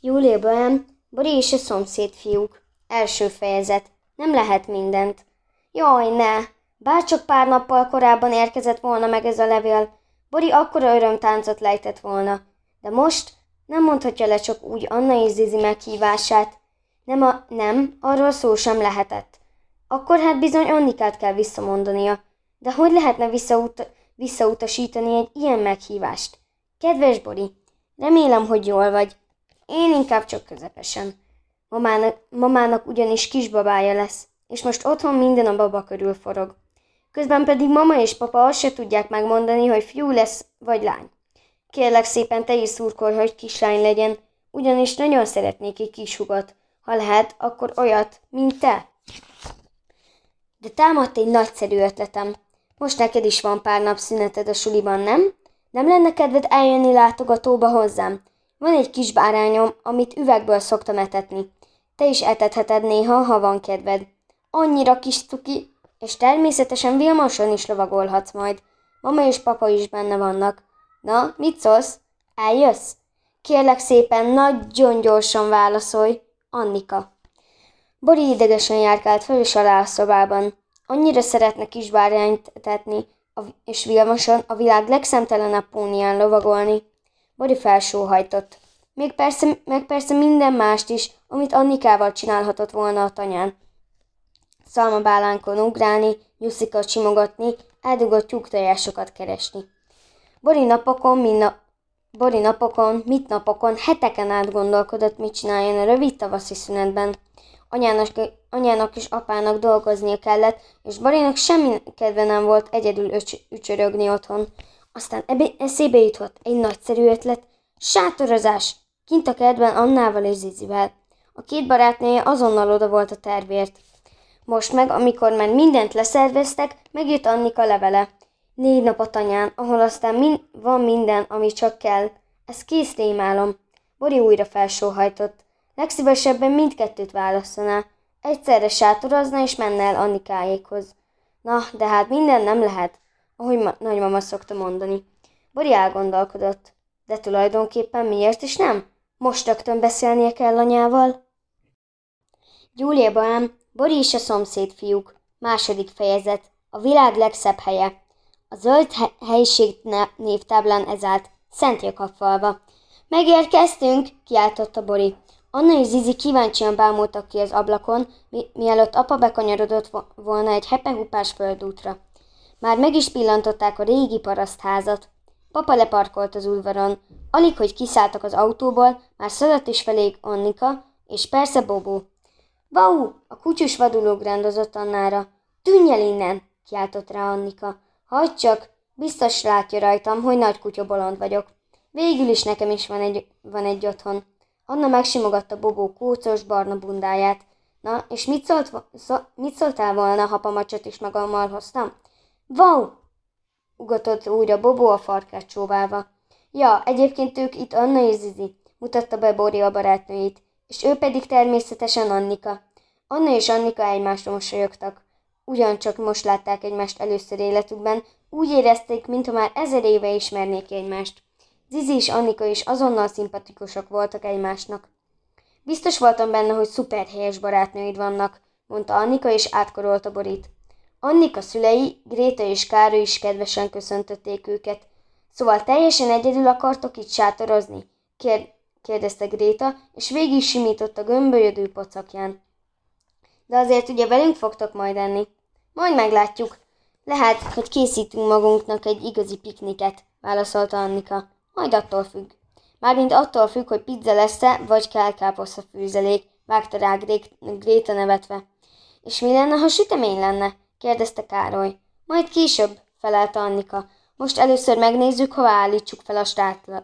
Júliában Bori és a szomszéd fiúk. Első fejezet. Nem lehet mindent. Jaj, ne! Bárcsak pár nappal korábban érkezett volna meg ez a levél, Bori akkora örömtáncot lejtett volna. De most nem mondhatja le csak úgy Anna és Zizi meghívását. Nem, a, nem, arról szó sem lehetett. Akkor hát bizony Annikát kell visszamondania. De hogy lehetne visszaut- visszautasítani egy ilyen meghívást? Kedves Bori, remélem, hogy jól vagy. Én inkább csak közepesen. Mamának, mamának ugyanis kisbabája lesz, és most otthon minden a baba körül forog. Közben pedig mama és papa azt se tudják megmondani, hogy fiú lesz vagy lány. Kérlek szépen te is szurkolj, hogy kislány legyen, ugyanis nagyon szeretnék egy kis hugat. Ha lehet, akkor olyat, mint te. De támadt egy nagyszerű ötletem. Most neked is van pár nap szüneted a suliban, nem? Nem lenne kedved eljönni látogatóba hozzám? Van egy kis bárányom, amit üvegből szoktam etetni. Te is etetheted néha, ha van kedved. Annyira kis cuki, és természetesen Vilmoson is lovagolhatsz majd. Mama és papa is benne vannak. Na, mit szólsz? Eljössz? Kérlek szépen, nagyon gyorsan válaszolj. Annika. Bori idegesen járkált fel és alá a szobában. Annyira szeretne kis bárjányt tetni, és Vilmoson a világ legszemtelenebb pónián lovagolni. Bori felsóhajtott. Még persze, meg persze minden mást is, amit Annikával csinálhatott volna a tanyán. Szalmabálánkon ugrálni, nyuszikat simogatni, eldugott tyúktojásokat keresni. Bori napokon, minna, Bori napokon, mit napokon, heteken át gondolkodott, mit csináljon a rövid tavaszi szünetben. Anyának, anyának és apának dolgoznia kellett, és Borinak semmi kedve nem volt egyedül öcs, ücsörögni otthon. Aztán eszébe jutott egy nagyszerű ötlet, sátorozás, kint a kertben Annával és Zizivel. A két barátnője azonnal oda volt a tervért. Most meg, amikor már mindent leszerveztek, megjött Annika levele. Négy nap a tanyán, ahol aztán min- van minden, ami csak kell. Ez kész rémálom. Bori újra felsóhajtott. Legszívesebben mindkettőt választaná. Egyszerre sátorozna és menne el Annikáékhoz. Na, de hát minden nem lehet, ahogy ma- nagymama szokta mondani. Bori elgondolkodott. De tulajdonképpen miért is nem? Most rögtön beszélnie kell anyával? Júliában ám Bori és a szomszéd fiúk. Második fejezet. A világ legszebb helye. A zöld he- helyiség névtáblán ez állt. Szent falva. Megérkeztünk, kiáltotta Bori. Anna és Zizi kíváncsian bámultak ki az ablakon, mi- mielőtt apa bekanyarodott vo- volna egy hepehupás földútra. Már meg is pillantották a régi parasztházat. Papa leparkolt az udvaron. Alig, hogy kiszálltak az autóból, már szaladt is felék Annika, és persze Bobó. Vau! A kutyus vadulóg rendozott Annára. Tűnj el innen! kiáltott rá Annika. Hagyd csak, biztos látja rajtam, hogy nagy kutya bolond vagyok. Végül is nekem is van egy, van egy otthon. Anna megsimogatta Bobó kócos barna bundáját. Na, és mit, szólt, szó, mit szóltál volna, ha pamacsot is magammal hoztam? Vau! ugatott újra Bobó a farkát csóválva. Ja, egyébként ők itt Anna és Zizi, mutatta be Bori a barátnőit, és ő pedig természetesen Annika. Anna és Annika egymásra mosolyogtak. Ugyancsak most látták egymást először életükben, úgy érezték, mintha már ezer éve ismernék egymást. Zizi és Annika is azonnal szimpatikusak voltak egymásnak. Biztos voltam benne, hogy szuperhelyes barátnőid vannak, mondta Annika, és átkorolta Borit. Annika szülei, Gréta és Károly is kedvesen köszöntötték őket. Szóval teljesen egyedül akartok itt sátorozni? Kér- kérdezte Gréta, és végig simított a gömbölyödő pocakján. De azért ugye velünk fogtok majd enni. Majd meglátjuk. Lehet, hogy készítünk magunknak egy igazi pikniket, válaszolta Annika. Majd attól függ. Mármint attól függ, hogy pizza lesz-e, vagy kell káposzta fűzelék, vágta rá Gréta nevetve. És mi lenne, ha sütemény lenne? Kérdezte Károly. Majd később, felelte Annika. Most először megnézzük, hova állítsuk fel a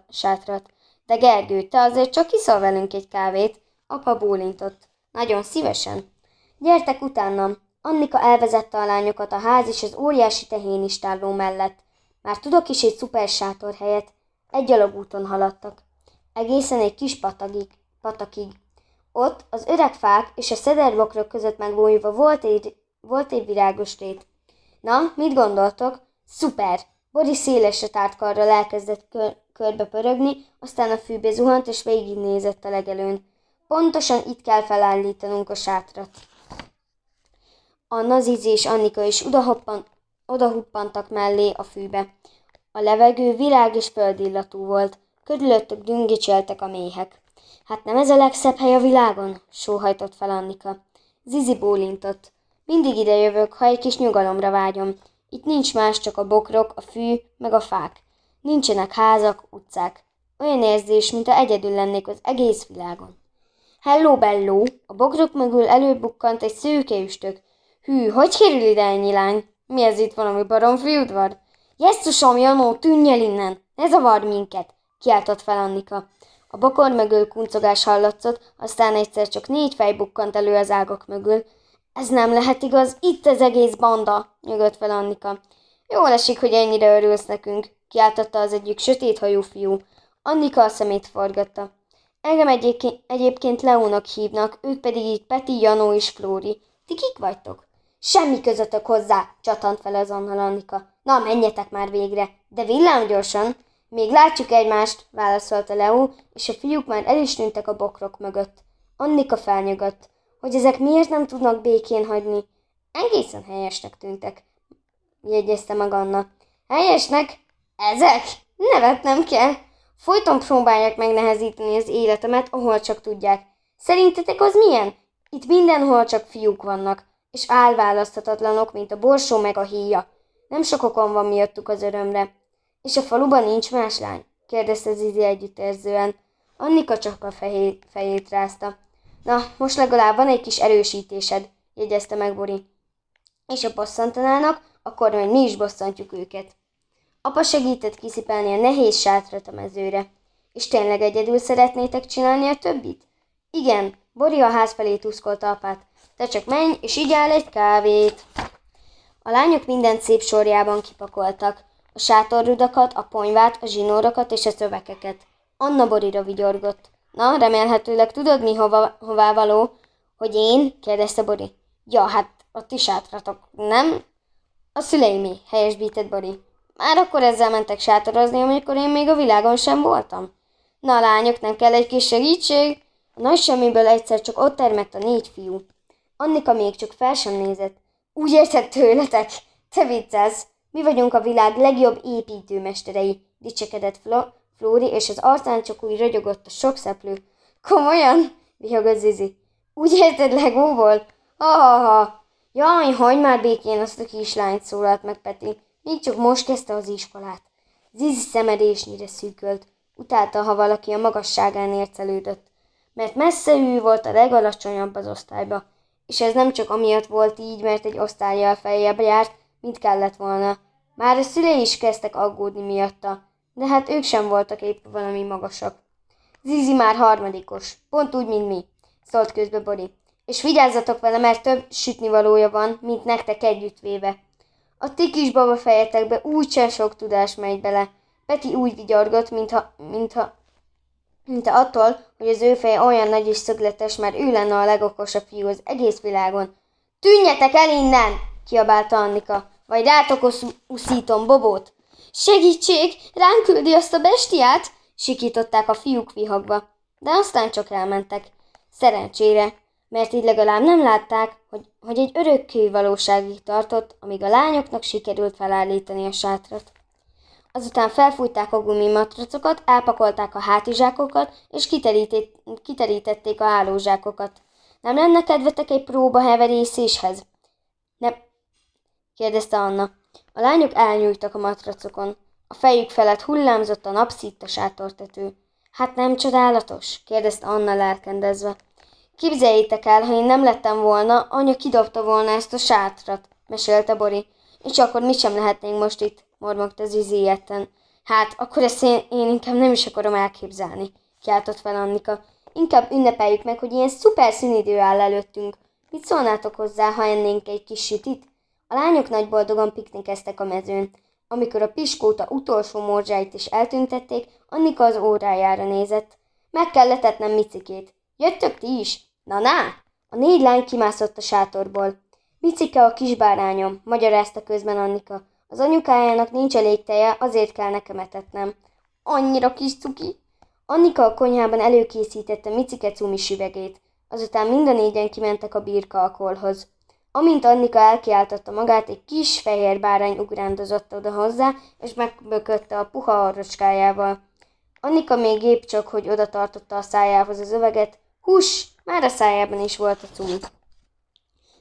sátrat. De Gergő, te azért csak iszol velünk egy kávét? Apa bólintott. Nagyon szívesen. Gyertek utánam. Annika elvezette a lányokat a ház és az óriási tehénistálló mellett. Már tudok is egy szuper sátor helyet. Egy alagúton haladtak. Egészen egy kis patagig, patakig. Ott az öreg fák és a szederbokrok között megvójulva volt egy, volt egy virágos rét. Na, mit gondoltok? Szuper! Boris szélesre tárt karral elkezdett kör, körbe pörögni, aztán a fűbe zuhant, és végignézett a legelőn. Pontosan itt kell felállítanunk a sátrat. A Nazizi és Annika is odahoppan, odahuppantak mellé a fűbe. A levegő virág és földillatú volt, körülöttük düngicseltek a méhek. Hát nem ez a legszebb hely a világon? sóhajtott fel Annika. Zizi bólintott. Mindig ide jövök, ha egy kis nyugalomra vágyom. Itt nincs más, csak a bokrok, a fű, meg a fák. Nincsenek házak, utcák. Olyan érzés, mint a egyedül lennék az egész világon. Hello, bello! A bokrok mögül előbukkant egy szőke üstök. Hű, hogy kerül ide ennyi lány? Mi ez itt valami baromfi udvar? Jesszusom, Janó, tűnj el innen! Ne zavard minket! kiáltott fel Annika. A bokor mögül kuncogás hallatszott, aztán egyszer csak négy fej bukkant elő az ágak mögül. Ez nem lehet igaz, itt az egész banda, nyugodt fel Annika. Jól esik, hogy ennyire örülsz nekünk, kiáltotta az egyik sötét hajú fiú. Annika a szemét forgatta. Engem egyébként, Leónak hívnak, ők pedig itt Peti, Janó és Flóri. Ti kik vagytok? Semmi közöttök hozzá, csatant fel az Annal Annika. Na, menjetek már végre, de villám gyorsan. Még látjuk egymást, válaszolta Leo, és a fiúk már el is tűntek a bokrok mögött. Annika felnyugodt, hogy ezek miért nem tudnak békén hagyni. Egészen helyesnek tűntek, jegyezte meg Anna. Helyesnek? Ezek? Nevetnem kell. Folyton próbálják megnehezíteni az életemet, ahol csak tudják. Szerintetek az milyen? Itt mindenhol csak fiúk vannak, és álválaszthatatlanok, mint a borsó meg a híja. Nem sok okon van miattuk az örömre. És a faluban nincs más lány? kérdezte Zizi együttérzően. Annika csak a fejét, fejét rázta. Na, most legalább van egy kis erősítésed, jegyezte meg Bori. És a bosszantanának, akkor majd mi is bosszantjuk őket. Apa segített kiszipelni a nehéz sátrat a mezőre. És tényleg egyedül szeretnétek csinálni a többit? Igen, Bori a ház felé tuszkolta apát. Te csak menj, és így áll egy kávét. A lányok mindent szép sorjában kipakoltak a sátorrudakat, a ponyvát, a zsinórokat és a szövekeket. Anna Borira vigyorgott. Na, remélhetőleg tudod, mi hova, hová való? Hogy én? kérdezte Bori. Ja, hát a ti sátratok, nem? A szüleimé, helyesbített Bori. Már akkor ezzel mentek sátorozni, amikor én még a világon sem voltam. Na, lányok, nem kell egy kis segítség? A nagy semmiből egyszer csak ott termett a négy fiú. Annika még csak fel sem nézett. Úgy érted tőletek? Te viccelsz! Mi vagyunk a világ legjobb építőmesterei, dicsekedett Flo- Flóri, és az arcán csak úgy ragyogott a sok szeplő. Komolyan? vihogott Zizi. Úgy érted legóból? Ha-ha-ha! Jaj, hagyj már békén azt a kislányt, szólalt meg Peti. Még csak most kezdte az iskolát. Zizi szemedésnyire szűkölt. Utálta, ha valaki a magasságán ércelődött. Mert messze ő volt a legalacsonyabb az osztályba. És ez nem csak amiatt volt így, mert egy osztályjal feljebb járt, mint kellett volna. Már a szülei is kezdtek aggódni miatta, de hát ők sem voltak épp valami magasak. Zizi már harmadikos, pont úgy, mint mi, szólt közbe Bori. És vigyázzatok vele, mert több sütnivalója van, mint nektek együttvéve. A ti kis baba fejetekbe úgyse sok tudás megy bele. Peti úgy vigyorgott, mintha, mintha, mintha attól, hogy az ő feje olyan nagy és szögletes, mert ő lenne a legokosabb fiú az egész világon. Tűnjetek el innen! kiabálta Annika vagy rátok uszítom Bobót. Segítség, ránk küldi azt a bestiát, sikították a fiúk vihagva, de aztán csak elmentek. Szerencsére, mert így legalább nem látták, hogy, hogy egy örökké valóságig tartott, amíg a lányoknak sikerült felállítani a sátrat. Azután felfújták a gumimatracokat, elpakolták a hátizsákokat, és kiterítették a hálózsákokat. Nem lenne kedvetek egy próba heverészéshez? Nem, kérdezte Anna. A lányok elnyújtak a matracokon. A fejük felett hullámzott a napszitta sátortető. Hát nem csodálatos? kérdezte Anna lelkendezve. Képzeljétek el, ha én nem lettem volna, anya kidobta volna ezt a sátrat, mesélte Bori. És akkor mi sem lehetnénk most itt, mormogta Zizi ilyetten. Hát, akkor ezt én, én inkább nem is akarom elképzelni, kiáltott fel Annika. Inkább ünnepeljük meg, hogy ilyen szuper színidő áll előttünk. Mit szólnátok hozzá, ha ennénk egy kis sütit? A lányok nagy boldogan piknikeztek a mezőn. Amikor a piskóta utolsó morzsáit is eltüntették, Annika az órájára nézett. Meg kell letetnem Micikét. Jöttök ti is? Na, na! A négy lány kimászott a sátorból. Micike a kis bárányom, magyarázta közben Annika. Az anyukájának nincs elég teje, azért kell nekem etetnem. Annyira kis cuki. Annika a konyhában előkészítette Micike cumis üvegét. Azután mind a négyen kimentek a birka alkoholhoz. Amint Annika elkiáltotta magát, egy kis fehér bárány ugrándozott oda hozzá, és megbökötte a puha arrocskájával. Annika még épp csak, hogy oda tartotta a szájához az öveget. Hús! Már a szájában is volt a cumi.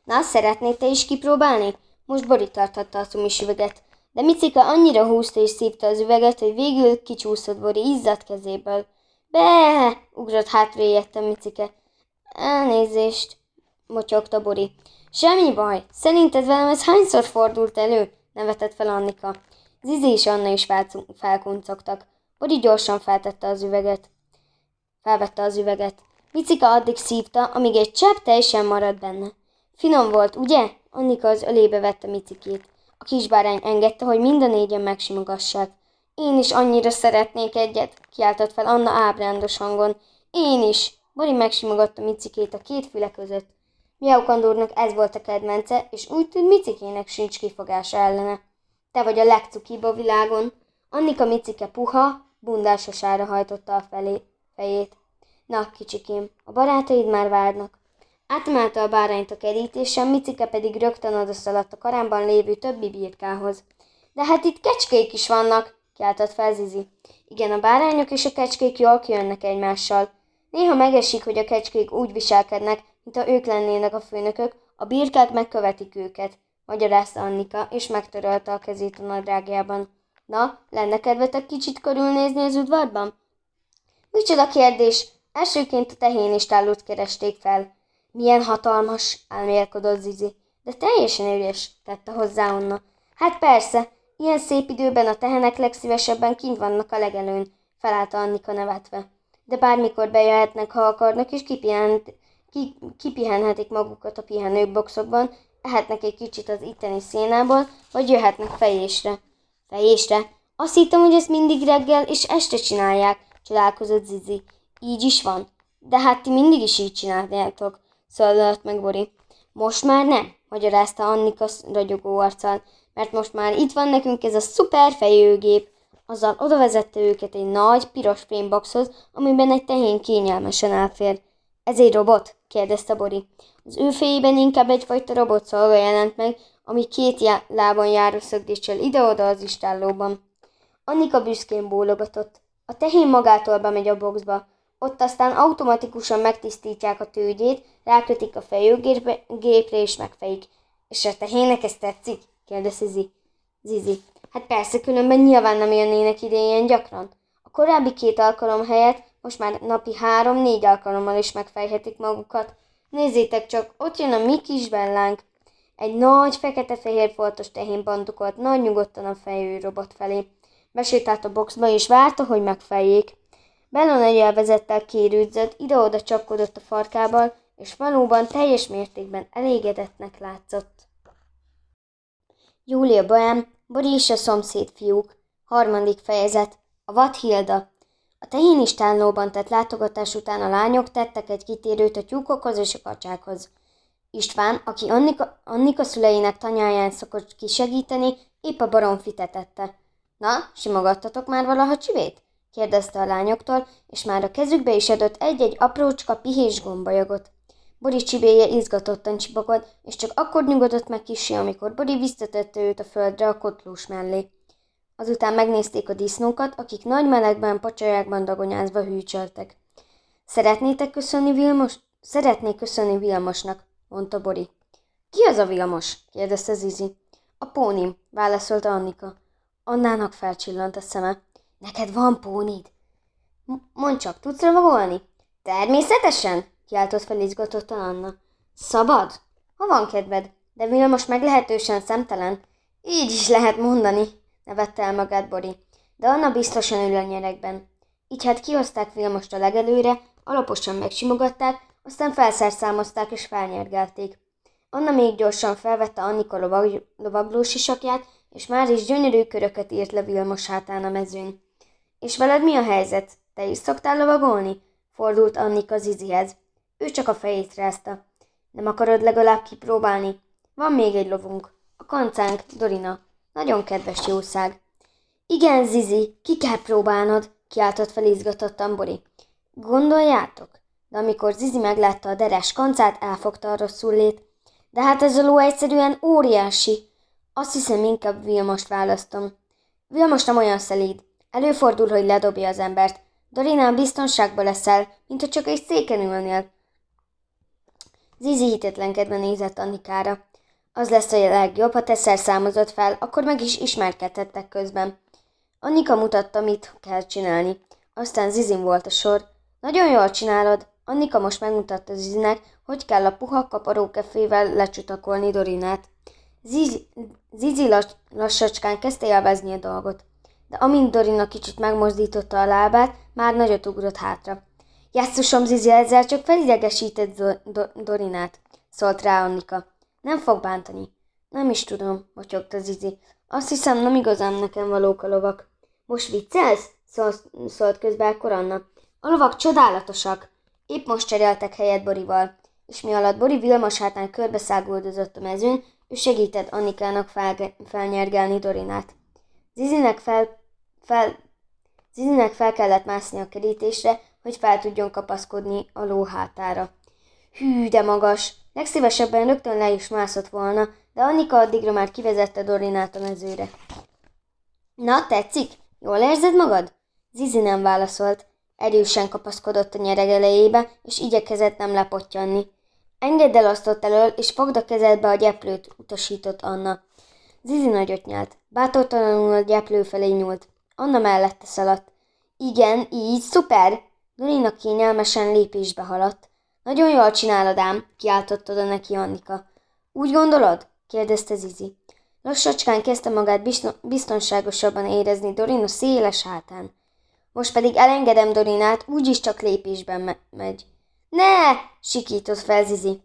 Na, szeretnéd te is kipróbálni? Most Bori tarthatta a cumis üveget. De Micika annyira húzta és szívta az üveget, hogy végül kicsúszott Bori izzadt kezéből. Be! ugrott a Micike. Elnézést, motyogta Bori. Semmi baj. Szerinted velem ez hányszor fordult elő? nevetett fel Annika. Zizi és Anna is felkuncogtak. Bori gyorsan feltette az üveget. Felvette az üveget. Micika addig szívta, amíg egy csepp teljesen maradt benne. Finom volt, ugye? Annika az ölébe vette Micikét. A kisbárány engedte, hogy mind a négyen megsimogassák. Én is annyira szeretnék egyet, kiáltott fel Anna ábrándos hangon. Én is! Bori megsimogatta Micikét a két füle között. Miaukandúrnak ez volt a kedmence, és úgy tűnt Micikének sincs kifogása ellene. Te vagy a legcukibb a világon. Annika Micike puha, bundásosára hajtotta a felé, fejét. Na, kicsikém, a barátaid már várnak. Átemelte a bárányt a kerítésen, Micike pedig rögtön odaszaladt a karámban lévő többi birkához. De hát itt kecskék is vannak, kiáltott fel Zizi. Igen, a bárányok és a kecskék jól kijönnek egymással. Néha megesik, hogy a kecskék úgy viselkednek, mintha ők lennének a főnökök, a birkák megkövetik őket, magyarázta Annika, és megtörölte a kezét a nadrágjában. Na, lenne kedvetek kicsit körülnézni az udvarban? Micsoda kérdés! Elsőként a tehénistállót keresték fel. Milyen hatalmas, álmélkodott Zizi. De teljesen üres, tette hozzá Onna. Hát persze, ilyen szép időben a tehenek legszívesebben kint vannak a legelőn, felállta Annika nevetve. De bármikor bejöhetnek, ha akarnak, és kipihent, ki, kipihenhetik magukat a pihenőboxokban, ehetnek egy kicsit az itteni szénából, vagy jöhetnek fejésre. Fejésre? Azt hittem, hogy ezt mindig reggel és este csinálják, csodálkozott Zizi. Így is van. De hát ti mindig is így csináljátok, szólalt meg Bori. Most már nem, magyarázta Annika ragyogó arccal, mert most már itt van nekünk ez a szuper fejőgép. Azzal odavezette őket egy nagy, piros fémboxhoz, amiben egy tehén kényelmesen elfér. Ez egy robot? kérdezte Bori. Az ő fejében inkább egyfajta robot szolga jelent meg, ami két já- lábon járó szögdéssel ide-oda az istállóban. Annika büszkén bólogatott. A tehén magától bemegy a boxba, ott aztán automatikusan megtisztítják a tőgyét, rákötik a fejőgépre és megfejik. És a tehének ez tetszik? kérdezi Zizi. Zizi. Hát persze, különben nyilván nem jönnének ide ilyen gyakran. A korábbi két alkalom helyett most már napi három-négy alkalommal is megfejhetik magukat. Nézzétek csak, ott jön a mi kis bellánk. Egy nagy, fekete-fehér foltos tehén bandukolt nagy nyugodtan a fejű robot felé. Besétált a boxba és várta, hogy megfejjék. Bellon egy elvezettel kérődzött, ide-oda csapkodott a farkával, és valóban teljes mértékben elégedettnek látszott. Júlia Boem, Bori és a szomszéd fiúk. Harmadik fejezet. A vadhilda. A tehénistállóban tett látogatás után a lányok tettek egy kitérőt a tyúkokhoz és a kacsákhoz. István, aki Annika, Annika szüleinek tanyáján szokott kisegíteni, épp a baromfi tetette. Na, simogattatok már valaha csivét? kérdezte a lányoktól, és már a kezükbe is adott egy-egy aprócska pihés gombajagot. Bori csibéje izgatottan csipogott, és csak akkor nyugodott meg kisé, amikor Bori visszatette őt a földre a kotlós mellé. Azután megnézték a disznókat, akik nagy melegben, pacsajákban dagonyázva hűcsöltek. Szeretnétek köszönni Vilmos? Szeretnék köszönni Vilmosnak, mondta Bori. Ki az a Vilmos? kérdezte Zizi. A pónim, válaszolta Annika. Annának felcsillant a szeme. Neked van pónid? Mondd csak, tudsz lovagolni? Természetesen, kiáltott fel izgatottan Anna. Szabad? Ha van kedved, de Vilmos meglehetősen szemtelen. Így is lehet mondani, nevette el magát Bori. De Anna biztosan ül a nyerekben. Így hát kihozták Vilmost a legelőre, alaposan megsimogatták, aztán felszerszámozták és felnyergelték. Anna még gyorsan felvette Annika lovag, lovaglós sisakját, és már is gyönyörű köröket írt le Vilmos hátán a mezőn. És veled mi a helyzet? Te is szoktál lovagolni? Fordult Annika Zizihez. Ő csak a fejét rázta. Nem akarod legalább kipróbálni? Van még egy lovunk. A kancánk, Dorina. Nagyon kedves jószág. Igen, Zizi, ki kell próbálnod, kiáltott fel izgatottan Bori. Gondoljátok? De amikor Zizi meglátta a deres kancát, elfogta a rosszul lét. De hát ez a ló egyszerűen óriási. Azt hiszem, inkább Vilmost választom. Vilmos nem olyan szelíd. Előfordul, hogy ledobja az embert. Dorinán biztonságban leszel, mint csak egy széken ülnél. Zizi hitetlenkedve nézett Annikára. Az lesz a legjobb, ha te szerszámozott fel, akkor meg is ismerkedhettek közben. Annika mutatta, mit kell csinálni. Aztán Zizin volt a sor. Nagyon jól csinálod. Annika most megmutatta Zizinek, hogy kell a puha kaparókefével lecsutakolni Dorinát. Zizi, Zizi lass, lassacskán kezdte élvezni a dolgot. De amint Dorina kicsit megmozdította a lábát, már nagyot ugrott hátra. Jesszusom, Zizi, ezzel csak felidegesített Do- Do- Dorinát, szólt rá Annika. Nem fog bántani. Nem is tudom, motyogta Zizi. Azt hiszem, nem igazán nekem valók a lovak. Most viccelsz? Szólt, szólt közbe akkor Anna. A lovak csodálatosak. Épp most cseréltek helyet Borival. És mi alatt Bori Vilmos hátán körbeszáguldozott a mezőn, ő segített Annikának fel, felnyergelni Dorinát. Zizinek fel, fel, Zizinek fel kellett mászni a kerítésre, hogy fel tudjon kapaszkodni a ló hátára. Hű, de magas! Legszívesebben rögtön le is mászott volna, de Annika addigra már kivezette Dorinát a mezőre. Na, tetszik? Jól érzed magad? Zizi nem válaszolt. Erősen kapaszkodott a nyereg elejébe, és igyekezett nem lepottyanni. Engedd el azt ott elől, és fogd a kezedbe a gyeplőt, utasított Anna. Zizi nagyot nyelt. Bátortalanul a gyeplő felé nyúlt. Anna mellette szaladt. Igen, így, szuper! Dorina kényelmesen lépésbe haladt. Nagyon jól csinálod ám, kiáltott oda neki Annika. Úgy gondolod? kérdezte Zizi. Lassacskán kezdte magát biztonságosabban érezni Dorina széles hátán. Most pedig elengedem Dorinát, úgyis csak lépésben me- megy. Ne! sikított fel Zizi.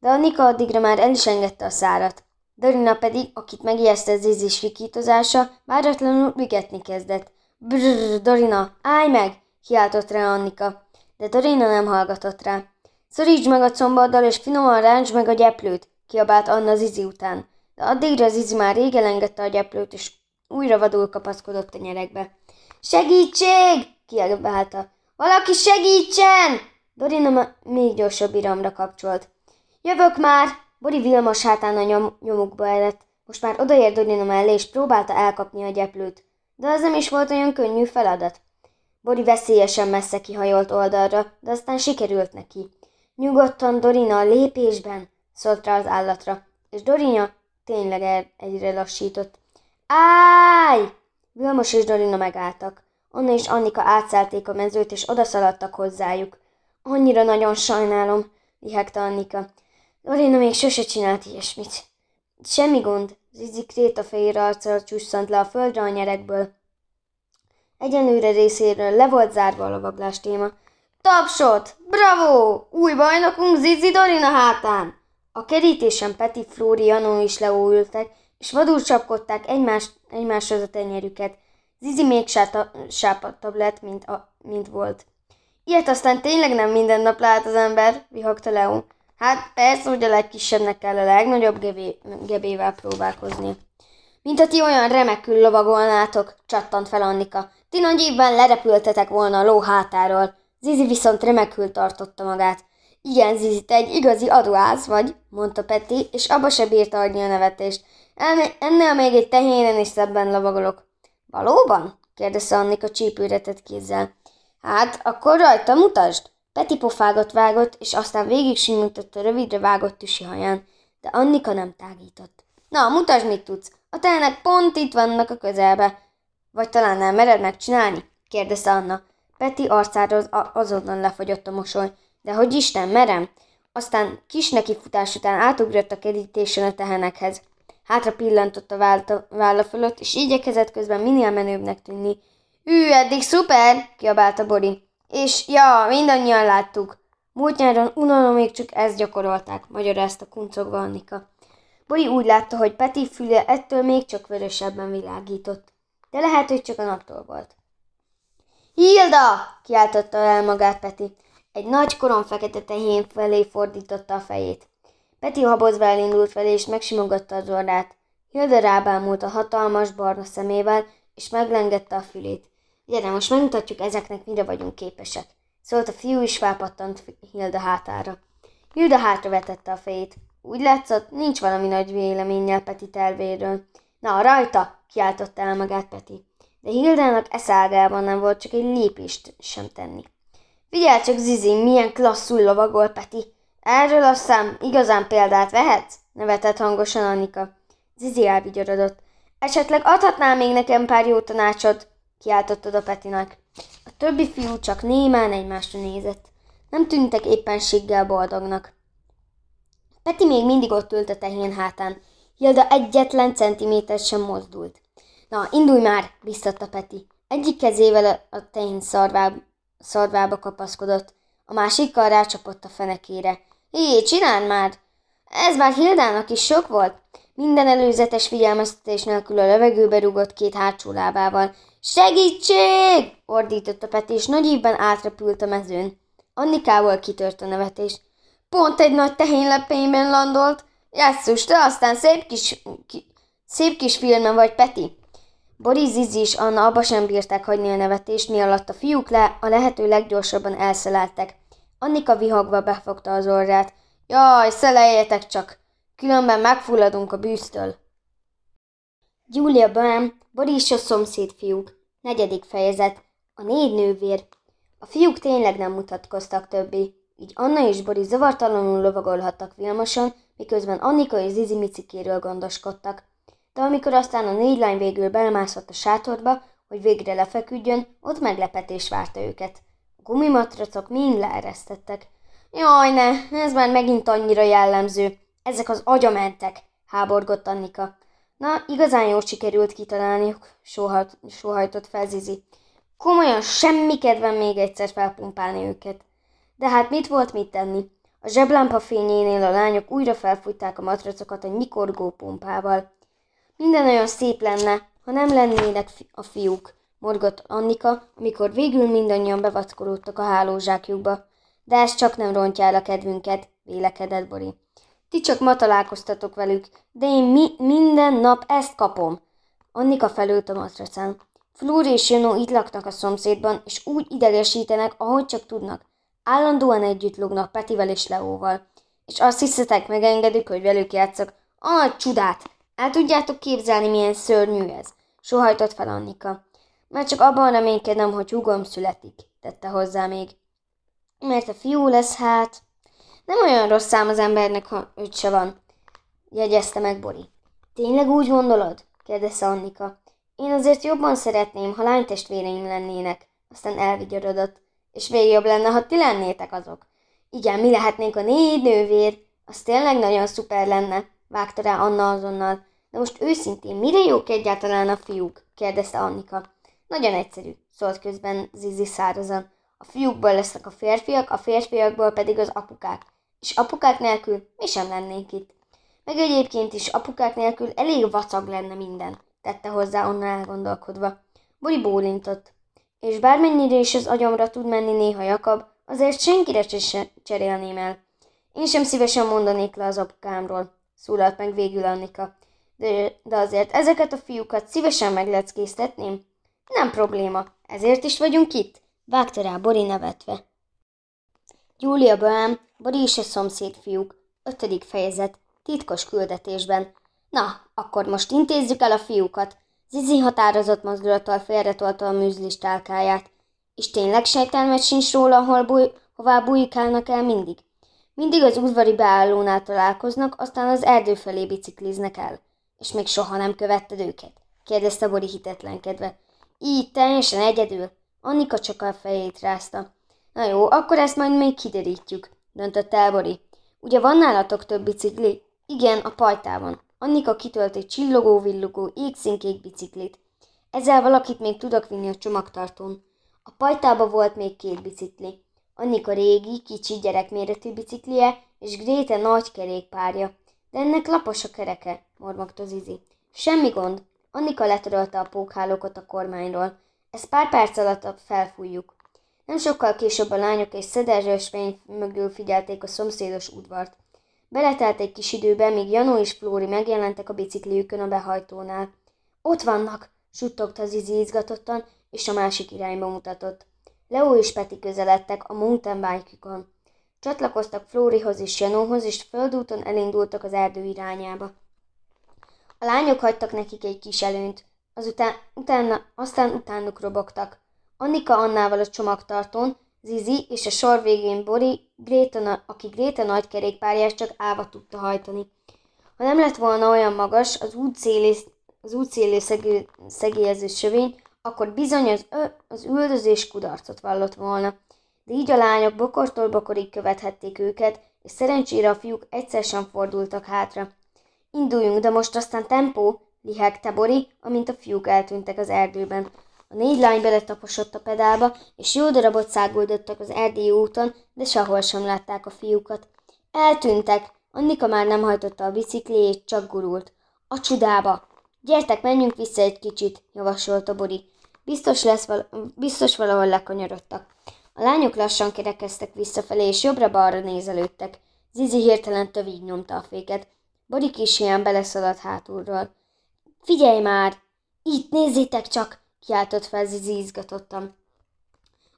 De Annika addigra már el is engedte a szárat. Dorina pedig, akit megijesztett Zizi sikítozása, váratlanul ügetni kezdett. Brrr, Dorina, állj meg! kiáltott rá Annika. De Dorina nem hallgatott rá. Szorítsd meg a combaddal, és finoman ráncsd meg a gyeplőt, kiabált Anna Zizi után. De addigra Zizi már rég elengedte a gyeplőt, és újra vadul kapaszkodott a nyerekbe. Segítség! kiabálta. Valaki segítsen! Dorina még gyorsabb iramra kapcsolt. Jövök már! Bori Vilmos hátán a nyom- nyomukba eredt. Most már odaért Dorina mellé, és próbálta elkapni a gyeplőt. De az nem is volt olyan könnyű feladat. Bori veszélyesen messze kihajolt oldalra, de aztán sikerült neki. Nyugodtan, Dorina, a lépésben, szólt rá az állatra, és Dorina tényleg egyre lassított. Áj! Vilmos és Dorina megálltak. Anna és Annika átszállték a mezőt, és odaszaladtak hozzájuk. Annyira nagyon sajnálom, lihegte Annika. Dorina még sose csinált ilyesmit. Semmi gond, Zizi krétafehér arccal csusszant le a földre a nyerekből. Egyenlőre részéről le volt zárva a lovaglás téma. Tapsot! Bravo! Új bajnokunk Zizi Dorina hátán! A kerítésen Peti, Flóri, Janó is leúültek, és vadul csapkodták egymás, egymáshoz a tenyerüket. Zizi még sápadtabb lett, mint, a, mint volt. Ilyet aztán tényleg nem minden nap lát az ember, vihogta Leo. Hát persze, hogy a legkisebbnek kell a legnagyobb gebé, gebével próbálkozni. Mint a ti olyan remekül lovagolnátok, csattant fel Annika. Ti nagy évben lerepültetek volna a ló hátáról. Zizi viszont remekül tartotta magát. Igen, Zizi, te egy igazi adóász vagy, mondta Peti, és abba se bírta adni a nevetést. Ennél még egy tehénen is szebben lovagolok. Valóban? kérdezte Annika csípőre tett kézzel. Hát, akkor rajta mutasd! Peti pofágot vágott, és aztán végig simított rövidre vágott tüsi haján, de Annika nem tágított. Na, mutasd, mit tudsz! A tehenek pont itt vannak a közelbe. Vagy talán nem mered megcsinálni? kérdezte Anna. Peti arcára azonnal lefogyott a mosoly. De hogy Isten, merem? Aztán kis nekifutás után átugrott a kerítésen a tehenekhez. Hátra pillantott a válla fölött, és igyekezett közben minél menőbbnek tűnni. Hű, eddig szuper! kiabálta Bori. És ja, mindannyian láttuk. Múlt nyáron unalomig csak ezt gyakorolták, magyarázta kuncogva Annika. Bori úgy látta, hogy Peti füle ettől még csak vörösebben világított. De lehet, hogy csak a naptól volt. Hilda! kiáltotta el magát Peti. Egy nagy koron fekete tehén felé fordította a fejét. Peti habozva elindult felé, és megsimogatta az orrát. Hilda rábámult a hatalmas barna szemével, és meglengette a fülét. Gyere, most megmutatjuk ezeknek, mire vagyunk képesek. Szólt a fiú, is felpattant Hilda hátára. Hilda hátravetette a fejét. Úgy látszott, nincs valami nagy véleménnyel Peti tervéről. Na, rajta! kiáltotta el magát Peti. De Hildának eszágában nem volt csak egy lépést sem tenni. Figyelj csak, Zizi, milyen klasszul lovagol Peti. Erről aztán igazán példát vehetsz? nevetett hangosan Annika. Zizi elvigyorodott. Esetleg adhatnál még nekem pár jó tanácsot? kiáltottad a Petinak. A többi fiú csak némán egymásra nézett. Nem tűntek éppenséggel boldognak. Peti még mindig ott ült a tehén hátán. Hilda egyetlen centiméter sem mozdult. Na, indulj már, biztatta Peti. Egyik kezével a tehén szarváb, szarvába kapaszkodott, a másikkal rácsapott a fenekére. Hé, csináld már! Ez már Hildának is sok volt. Minden előzetes figyelmeztetés nélkül a levegőbe rugott két hátsó lábával. Segítség! ordította Peti, és nagy évben átrepült a mezőn. Annikával kitört a nevetés. Pont egy nagy tehénylepényben landolt. Jesszus, te aztán szép kis, ki, szép kis filmen vagy, Peti. Boris, Zizi és Anna abba sem bírták hagyni a nevetést, mi alatt a fiúk le a lehető leggyorsabban elszeleltek. Annika vihogva befogta az orrát. Jaj, szeleljetek csak! Különben megfulladunk a bűztől. Julia Bam, Boris a szomszéd fiúk. Negyedik fejezet. A négy nővér. A fiúk tényleg nem mutatkoztak többé, így Anna és Boris zavartalanul lovagolhattak Vilmoson, miközben Annika és Zizi Micikéről gondoskodtak. De amikor aztán a négy lány végül belemászott a sátorba, hogy végre lefeküdjön, ott meglepetés várta őket. A gumimatracok mind leeresztettek. Jaj, ne, ez már megint annyira jellemző. Ezek az agyamentek, háborgott Annika. Na, igazán jól sikerült kitalálniuk, sóhajt, sóhajtott fel Zizi. Komolyan semmi kedvem még egyszer felpumpálni őket. De hát mit volt mit tenni? A zseblámpa fényénél a lányok újra felfújták a matracokat egy mikorgó pumpával. Minden olyan szép lenne, ha nem lennének a fiúk, morgott Annika, amikor végül mindannyian bevackolódtak a hálózsákjukba. De ez csak nem rontja el a kedvünket, vélekedett Bori. Ti csak ma találkoztatok velük, de én mi- minden nap ezt kapom. Annika felült a matracán. Flór és Jönó itt laknak a szomszédban, és úgy idegesítenek, ahogy csak tudnak. Állandóan együtt lógnak Petivel és Leóval. És azt hiszetek, megengedik, hogy velük játszok. Ah, csodát! El tudjátok képzelni, milyen szörnyű ez? Sohajtott fel Annika. Mert csak abban reménykedem, hogy hugom születik, tette hozzá még. Mert a fiú lesz, hát... Nem olyan rossz szám az embernek, ha őt se van, jegyezte meg Bori. Tényleg úgy gondolod? kérdezte Annika. Én azért jobban szeretném, ha lánytestvéreim lennének. Aztán elvigyorodott. És még jobb lenne, ha ti lennétek azok. Igen, mi lehetnénk a négy nővér. Az tényleg nagyon szuper lenne, vágta rá Anna azonnal. De most őszintén, mire jók egyáltalán a fiúk? kérdezte Annika. Nagyon egyszerű, szólt közben Zizi szárazan. A fiúkból lesznek a férfiak, a férfiakból pedig az apukák. És apukák nélkül mi sem lennénk itt. Meg egyébként is apukák nélkül elég vacag lenne minden, tette hozzá onna elgondolkodva. Bori bólintott. És bármennyire is az agyamra tud menni néha Jakab, azért senkire se cserélném el. Én sem szívesen mondanék le az apukámról, szólalt meg végül Annika. De, de azért ezeket a fiúkat szívesen megleckéztetném. Nem probléma, ezért is vagyunk itt, vágta rá Bori nevetve. Júlia Böhm, Bori és a szomszéd fiúk, ötödik fejezet, titkos küldetésben. Na, akkor most intézzük el a fiúkat. Zizi határozott mozdulattal félretolta a műzlis tálkáját. És tényleg sejtelmet sincs róla, hol búj, hová bujkálnak el mindig. Mindig az udvari beállónál találkoznak, aztán az erdő felé bicikliznek el. És még soha nem követted őket? kérdezte Bori hitetlenkedve. Így, teljesen egyedül. Annika csak a fejét rázta. Na jó, akkor ezt majd még kiderítjük, döntött el Bori. Ugye van nálatok több bicikli? Igen, a pajtában. Annika kitölt egy csillogó-villogó égszínkék biciklit. Ezzel valakit még tudok vinni a csomagtartón. A pajtába volt még két bicikli. Annika régi, kicsi gyerekméretű biciklie, és Gréte nagy kerékpárja. De ennek lapos a kereke, mormogta Zizi. Semmi gond. Annika letörölte a pókhálókat a kormányról. Ezt pár perc alatt felfújjuk. Nem sokkal később a lányok és szederzős fény mögül figyelték a szomszédos udvart. Beletelt egy kis időbe, míg Janó és Flóri megjelentek a bicikliükön a behajtónál. Ott vannak, suttogta Zizi izgatottan, és a másik irányba mutatott. Leo és Peti közeledtek a mountain bike-jukon. Csatlakoztak Flórihoz és Janóhoz, és földúton elindultak az erdő irányába. A lányok hagytak nekik egy kis előnyt, azután utána, aztán utánuk robogtak. Annika Annával a csomagtartón, Zizi és a sor végén Bori, Gréta, aki Gréta nagy kerékpárját csak állva tudta hajtani. Ha nem lett volna olyan magas az útszélé, az útszélé szegélyező sövény, akkor bizony az, ö, az üldözés kudarcot vallott volna. De így a lányok bokortól bokorig követhették őket, és szerencsére a fiúk egyszer sem fordultak hátra. Induljunk, de most aztán tempó, lihegte Bori, amint a fiúk eltűntek az erdőben. A négy lány beletaposott a pedálba, és jó darabot száguldottak az erdélyi úton, de sehol sem látták a fiúkat. Eltűntek, Annika már nem hajtotta a bicikliét, csak gurult. A csudába! Gyertek, menjünk vissza egy kicsit, javasolta Bori. Biztos, lesz val- biztos valahol lekanyarodtak. A lányok lassan kerekeztek visszafelé, és jobbra-balra nézelődtek. Zizi hirtelen tövig nyomta a féket. Bori kis ilyen beleszaladt hátulról. Figyelj már! Itt nézzétek csak! kiáltott fel Zizi izgatottan.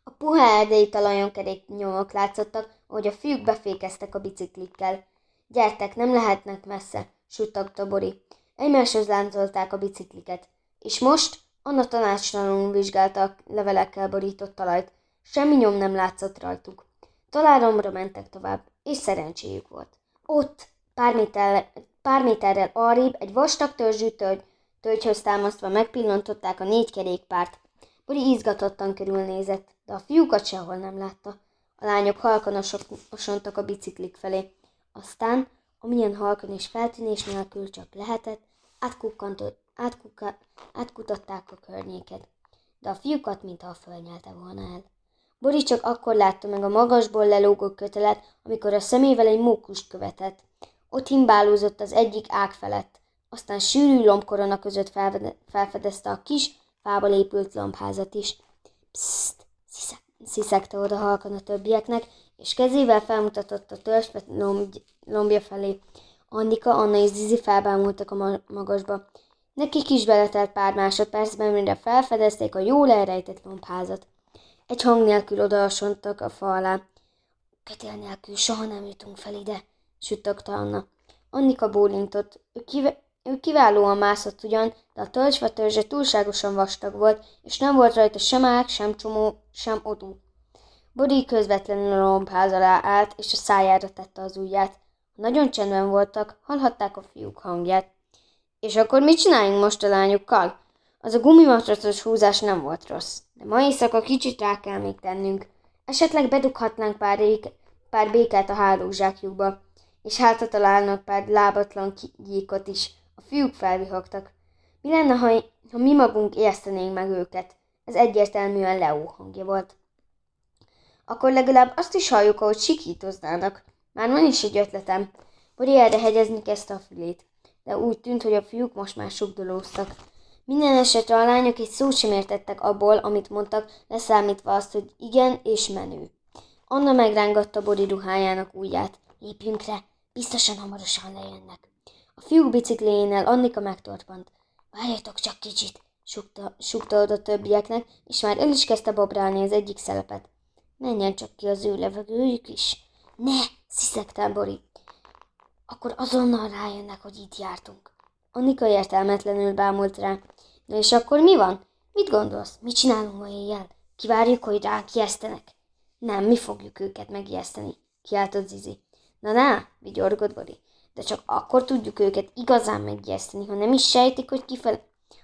A puha erdei talajon kerék nyomok látszottak, ahogy a fiúk befékeztek a biciklikkel. Gyertek, nem lehetnek messze, suttogta Bori. Egymáshoz láncolták a bicikliket. És most Anna tanácstalanul vizsgálta a levelekkel borított talajt. Semmi nyom nem látszott rajtuk. Találomra mentek tovább, és szerencséjük volt. Ott, pár, méterrel, pár méterrel arrébb, egy vastag törzsű tölgy, tölgyhöz támasztva megpillantották a négy kerékpárt. Bori izgatottan körülnézett, de a fiúkat sehol nem látta. A lányok halkan osontak a biciklik felé. Aztán, amilyen halkan és feltűnés nélkül csak lehetett, átkutatták a környéket. De a fiúkat, mintha fölnyelte volna el. Bori csak akkor látta meg a magasból lelógó kötelet, amikor a szemével egy mókust követett. Ott himbálózott az egyik ág felett, aztán sűrű lombkorona között felfedezte a kis, fából épült lombházat is. Pszt, sziszegte oda halkan a többieknek, és kezével felmutatott a törzsvet lomb, lombja felé. Annika, Anna és Zizi felbámultak a magasba. Nekik is beletelt pár másodpercben, mire felfedezték a jól elrejtett lombházat. Egy hang nélkül odaasontak a fa alá. Kötél nélkül soha nem jutunk fel ide, süttogta Anna. Annika bólintott. Ő, kive- ő kiválóan mászott ugyan, de a tölcsfa törzse túlságosan vastag volt, és nem volt rajta sem ág, sem csomó, sem odú. Bodi közvetlenül a lombház alá állt, és a szájára tette az ujját. Nagyon csendben voltak, hallhatták a fiúk hangját. És akkor mit csináljunk most a lányokkal? Az a gumimatracos húzás nem volt rossz, de ma éjszaka kicsit rá kell még tennünk. Esetleg bedughatnánk pár, rék, pár békát a hálózsákjukba, és hátra találnak pár lábatlan gyíkot is. A fiúk felvihogtak. Mi lenne, ha, ha mi magunk értenénk meg őket? Ez egyértelműen Leo hangja volt. Akkor legalább azt is halljuk, ahogy sikítoznának. Már van is egy ötletem. Bori erre hegyezni kezdte a fülét, de úgy tűnt, hogy a fiúk most már sugdolóztak. Minden esetre a lányok egy szót sem értettek abból, amit mondtak, leszámítva azt, hogy igen és menő. Anna megrángatta Bori ruhájának ujját. Lépjünk le, biztosan hamarosan lejönnek. A fiúk bicikléjénél Annika megtorpant. Várjatok csak kicsit, sukta, sukta oda többieknek, és már el is kezdte bobrálni az egyik szelepet. Menjen csak ki az ő levegőjük is. Ne, sziszegte Bori. Akkor azonnal rájönnek, hogy itt jártunk. Annika értelmetlenül bámult rá. Na és akkor mi van? Mit gondolsz? Mit csinálunk ma éjjel? Kivárjuk, hogy ránk ijesztenek? Nem, mi fogjuk őket megijeszteni, kiáltott Zizi. Na, na, vigyorgott Bori. De csak akkor tudjuk őket igazán megijeszteni, ha nem is sejtik, hogy, kifel,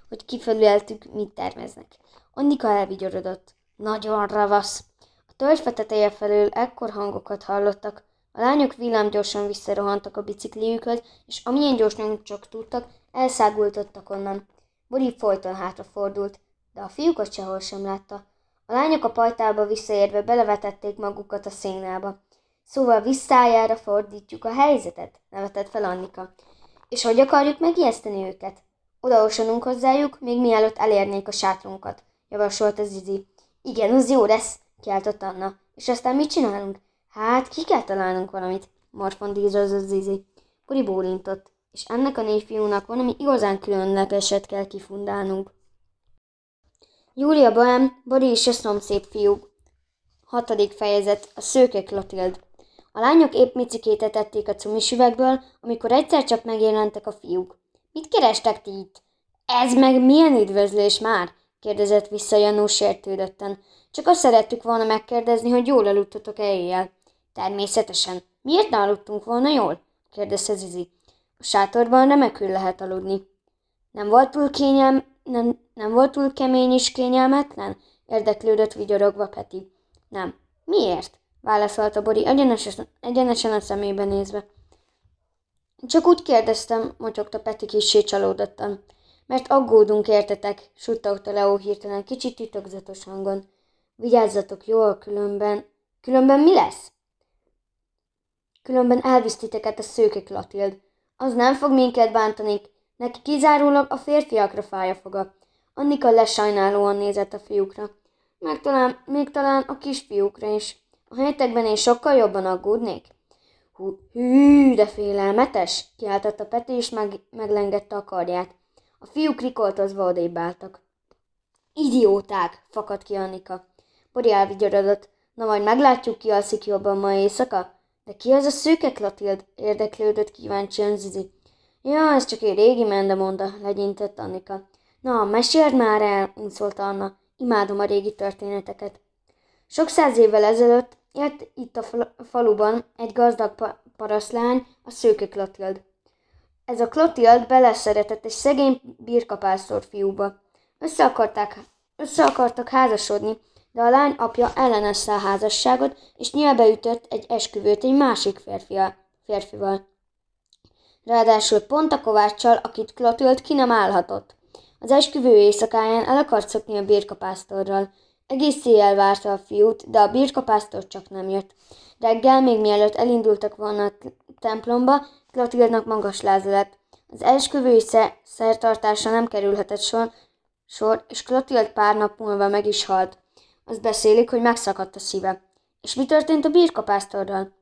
hogy kifelüleltük, mit terveznek. Annika elvigyorodott. Nagyon ravasz. A tölgyfe teteje felől ekkor hangokat hallottak, a lányok villámgyorsan visszarohantak a bicikliükhöz, és amilyen gyorsan csak tudtak, elszágultottak onnan. Bori folyton hátrafordult, de a fiúkat sehol sem látta. A lányok a pajtába visszaérve belevetették magukat a szénába. Szóval visszájára fordítjuk a helyzetet, nevetett fel Annika. És hogy akarjuk megijeszteni őket? Odaosonunk hozzájuk, még mielőtt elérnék a sátrunkat, javasolta Zizi. Igen, az jó lesz, kiáltott Anna. És aztán mit csinálunk? Hát, ki kell találnunk valamit, morfondírozott Zizi. Puri bólintott, és ennek a négy fiúnak valami igazán különlegeset kell kifundálnunk. Júlia Bohem, Bori és a szomszéd fiú. Hatodik fejezet, a szőke Klotild. A lányok épp micikét etették a cumis üvegből, amikor egyszer csak megjelentek a fiúk. Mit kerestek ti itt? Ez meg milyen üdvözlés már? kérdezett vissza Janó sértődötten. Csak azt szerettük volna megkérdezni, hogy jól aludtatok-e éjjel. Természetesen. Miért ne aludtunk volna jól? kérdezte Zizi. A sátorban remekül lehet aludni. Nem volt túl kényelm, nem, nem volt túl kemény és kényelmetlen? Érdeklődött vigyorogva Peti. Nem. Miért? válaszolta Bori egyenesen, egyenesen a szemébe nézve. Csak úgy kérdeztem, motyogta Peti kissé csalódottan. Mert aggódunk, értetek, suttogta Leo hirtelen kicsit titokzatos hangon. Vigyázzatok jól, különben... Különben mi lesz? Különben elvisz titeket a szőke Klatild. Az nem fog minket bántani, neki kizárólag a férfiakra fáj a foga. Annika lesajnálóan nézett a fiúkra. Meg talán, még talán a kisfiúkra is. A hetekben én sokkal jobban aggódnék. Hú, hű, de félelmetes, kiáltotta Peti, és meg, meglengette a karját. A fiúk rikoltozva odébb álltak. Idióták, fakadt ki Annika. Bori elvigyorodott. Na majd meglátjuk, ki alszik jobban ma éjszaka. De ki az a szőke Klatild? érdeklődött kíváncsian Zizi. Ja, ez csak egy régi mende monda, legyintett Annika. Na, meséld már el, unszolta Anna. Imádom a régi történeteket. Sok száz évvel ezelőtt élt itt a faluban egy gazdag pa- paraszlány, a szőke Klotild. Ez a Klotild beleszeretett egy szegény birkapásztor fiúba. Össze, akarták, össze akartak házasodni, de a lány apja ellenezte a házasságot, és nyílbe ütött egy esküvőt egy másik férfia, férfival. Ráadásul pont a kováccsal, akit Klotild ki nem állhatott. Az esküvő éjszakáján el akart szokni a birkapásztorral. Egész éjjel várta a fiút, de a birkapásztor csak nem jött. Reggel, még mielőtt elindultak volna a templomba, Klotildnak magas láza lett. Az esküvői szertartása nem kerülhetett sor, sor, és Klotild pár nap múlva meg is halt. Azt beszélik, hogy megszakadt a szíve. És mi történt a birkapásztorral?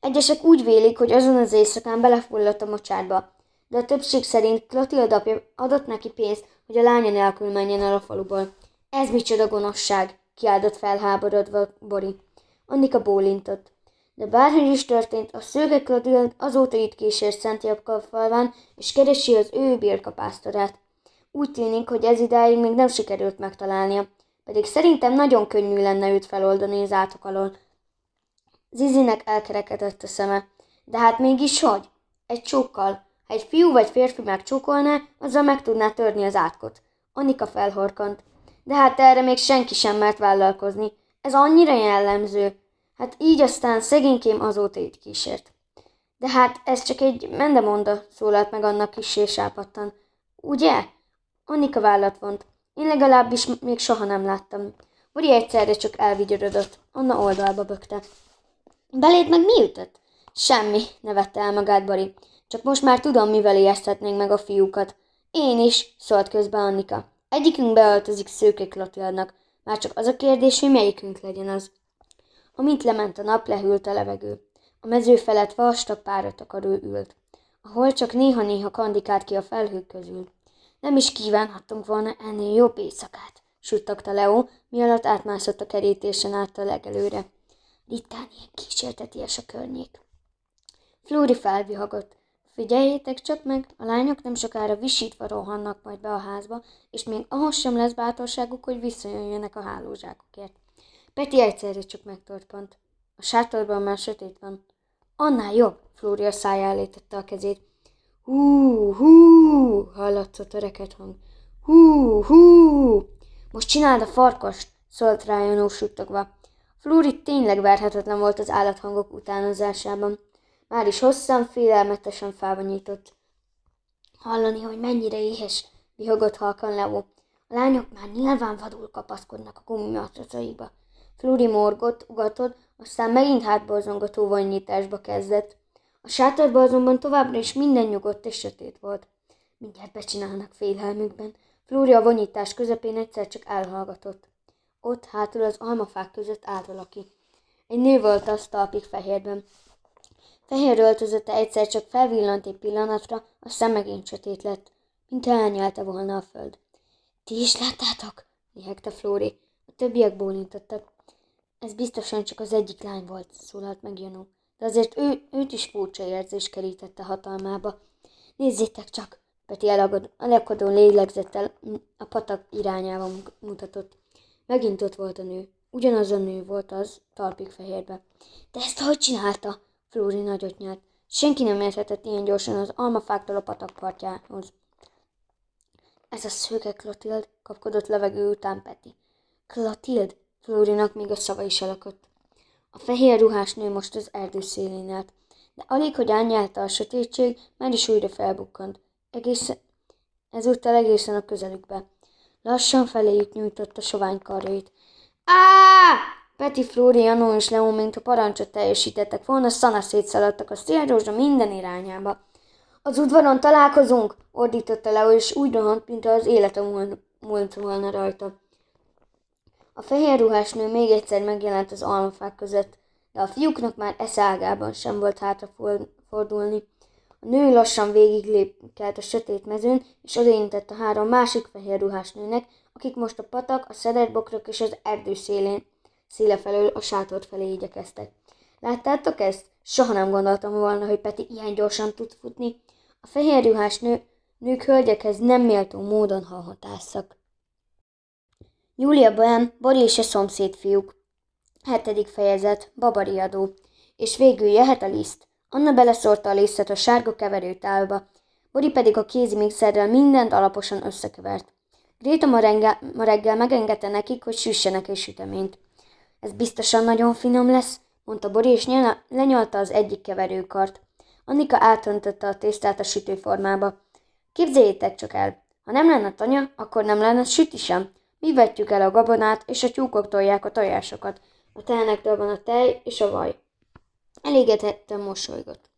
Egyesek úgy vélik, hogy azon az éjszakán belefulladt a mocsárba, de a többség szerint Klotild apja adott neki pénzt, hogy a lánya nélkül menjen el a faluból. Ez micsoda gonoszság, kiáldott felháborodva Bori. Annika bólintott. De bárhogy is történt, a szőke Klotild azóta itt kísért Szent Japkal falván, és keresi az ő birkapásztorát. Úgy tűnik, hogy ez idáig még nem sikerült megtalálnia, pedig szerintem nagyon könnyű lenne őt feloldani az átok alól. Zizinek elkerekedett a szeme. De hát mégis hogy? Egy csókkal. Ha egy fiú vagy férfi megcsókolná, azzal meg tudná törni az átkot. Annika felhorkant. De hát erre még senki sem mert vállalkozni. Ez annyira jellemző. Hát így aztán szegénykém azóta így kísért. De hát ez csak egy mendemonda, szólalt meg annak kissé sápattan. Ugye? Annika vállat vont. Én legalábbis még soha nem láttam. Uri egyszerre csak elvigyorodott. Anna oldalba bökte. Beléd meg mi ütött? Semmi, nevette el magát Bari. Csak most már tudom, mivel ijeszthetnénk meg a fiúkat. Én is, szólt közbe Annika. Egyikünk beöltözik szőke Klotildnak. Már csak az a kérdés, hogy melyikünk legyen az. Amint lement a nap, lehűlt a levegő. A mező felett vastag akaró ült, ahol csak néha-néha kandikált ki a felhők közül. Nem is kívánhattunk volna ennél jobb éjszakát, suttogta Leo, mi alatt átmászott a kerítésen át a legelőre. Ritkán ilyen kísérteties a környék. Flóri felvihagott. Figyeljétek csak meg, a lányok nem sokára visítva rohannak majd be a házba, és még ahhoz sem lesz bátorságuk, hogy visszajöjjenek a hálózsákokért. Peti egyszerre csak megtorpant. A sátorban már sötét van. Annál jobb, Flória szájá elé tette a kezét. Hú, hú, hallatszott a reket hang. Hú, hú, most csináld a farkast, szólt rá Janó suttogva. Flóri tényleg verhetetlen volt az állathangok utánozásában. Már is hosszan, félelmetesen fávonyított. Hallani, hogy mennyire éhes, vihogott halkan Leo. A lányok már nyilván vadul kapaszkodnak a gumimatracaikba. Fluri morgott, ugatott, aztán megint hátborzongató vonyításba kezdett. A sátorban azonban továbbra is minden nyugodt és sötét volt. Mindjárt becsinálnak félelmükben. Flóri a vonyítás közepén egyszer csak elhallgatott. Ott hátul az almafák között állt valaki. Egy nő volt az talpig fehérben. Fehér öltözete egyszer csak felvillant egy pillanatra, a megint sötét lett, mint elnyelte volna a föld. Ti is láttátok? lihegte Flóri. A többiek bólintottak. Ez biztosan csak az egyik lány volt, szólalt meg Janó. De azért ő, őt is furcsa érzés kerítette hatalmába. Nézzétek csak! Peti elakadó lélegzettel a patak irányába mutatott. Megint ott volt a nő. Ugyanaz a nő volt az, talpig fehérbe. De ezt hogy csinálta? Flóri nagyot nyert. Senki nem érhetett ilyen gyorsan az almafáktól a patakpartjához. Ez a szőke Klotild, kapkodott levegő után Peti. Klotild? Flórinak még a szava is elakott. A fehér ruhás nő most az erdő szélén állt, de alig, hogy ányálta a sötétség, már is újra felbukkant. Egészen, ezúttal egészen a közelükbe. Lassan feléjük nyújtotta sovány karjait. Á! Peti, Flóri, Janó és Leó, mint a parancsot teljesítettek volna, szana szétszaladtak a szélrózsa minden irányába. Az udvaron találkozunk, ordította Leo, és úgy rohant, mint az élete múlt volna rajta. A fehér ruhás nő még egyszer megjelent az almafák között, de a fiúknak már eszágában sem volt hátra fordulni. A nő lassan végiglépkelt a sötét mezőn, és odaintett a három másik fehér ruhás nőnek, akik most a patak, a szedetbokrok és az erdő szélén, széle felől a sátort felé igyekeztek. Láttátok ezt? Soha nem gondoltam volna, hogy Peti ilyen gyorsan tud futni. A fehér ruhás nő, nők hölgyekhez nem méltó módon hallhatásszak. Júlia Bohem, Bori és a szomszéd fiúk. Hetedik fejezet, babariadó. És végül jöhet a liszt. Anna beleszórta a lisztet a sárga keverőtálba, Bori pedig a kézi mixerrel mindent alaposan összekevert. Gréta ma, reggel, ma reggel megengedte nekik, hogy süssenek egy süteményt. Ez biztosan nagyon finom lesz, mondta Bori, és nyilna, lenyalta az egyik keverőkart. Annika átöntötte a tésztát a sütőformába. Képzeljétek csak el, ha nem lenne tanya, akkor nem lenne süti sem. Mi vetjük el a gabonát, és a tyúkok tolják a tojásokat. A tehenekből van a tej és a vaj. Elégetettem mosolygott.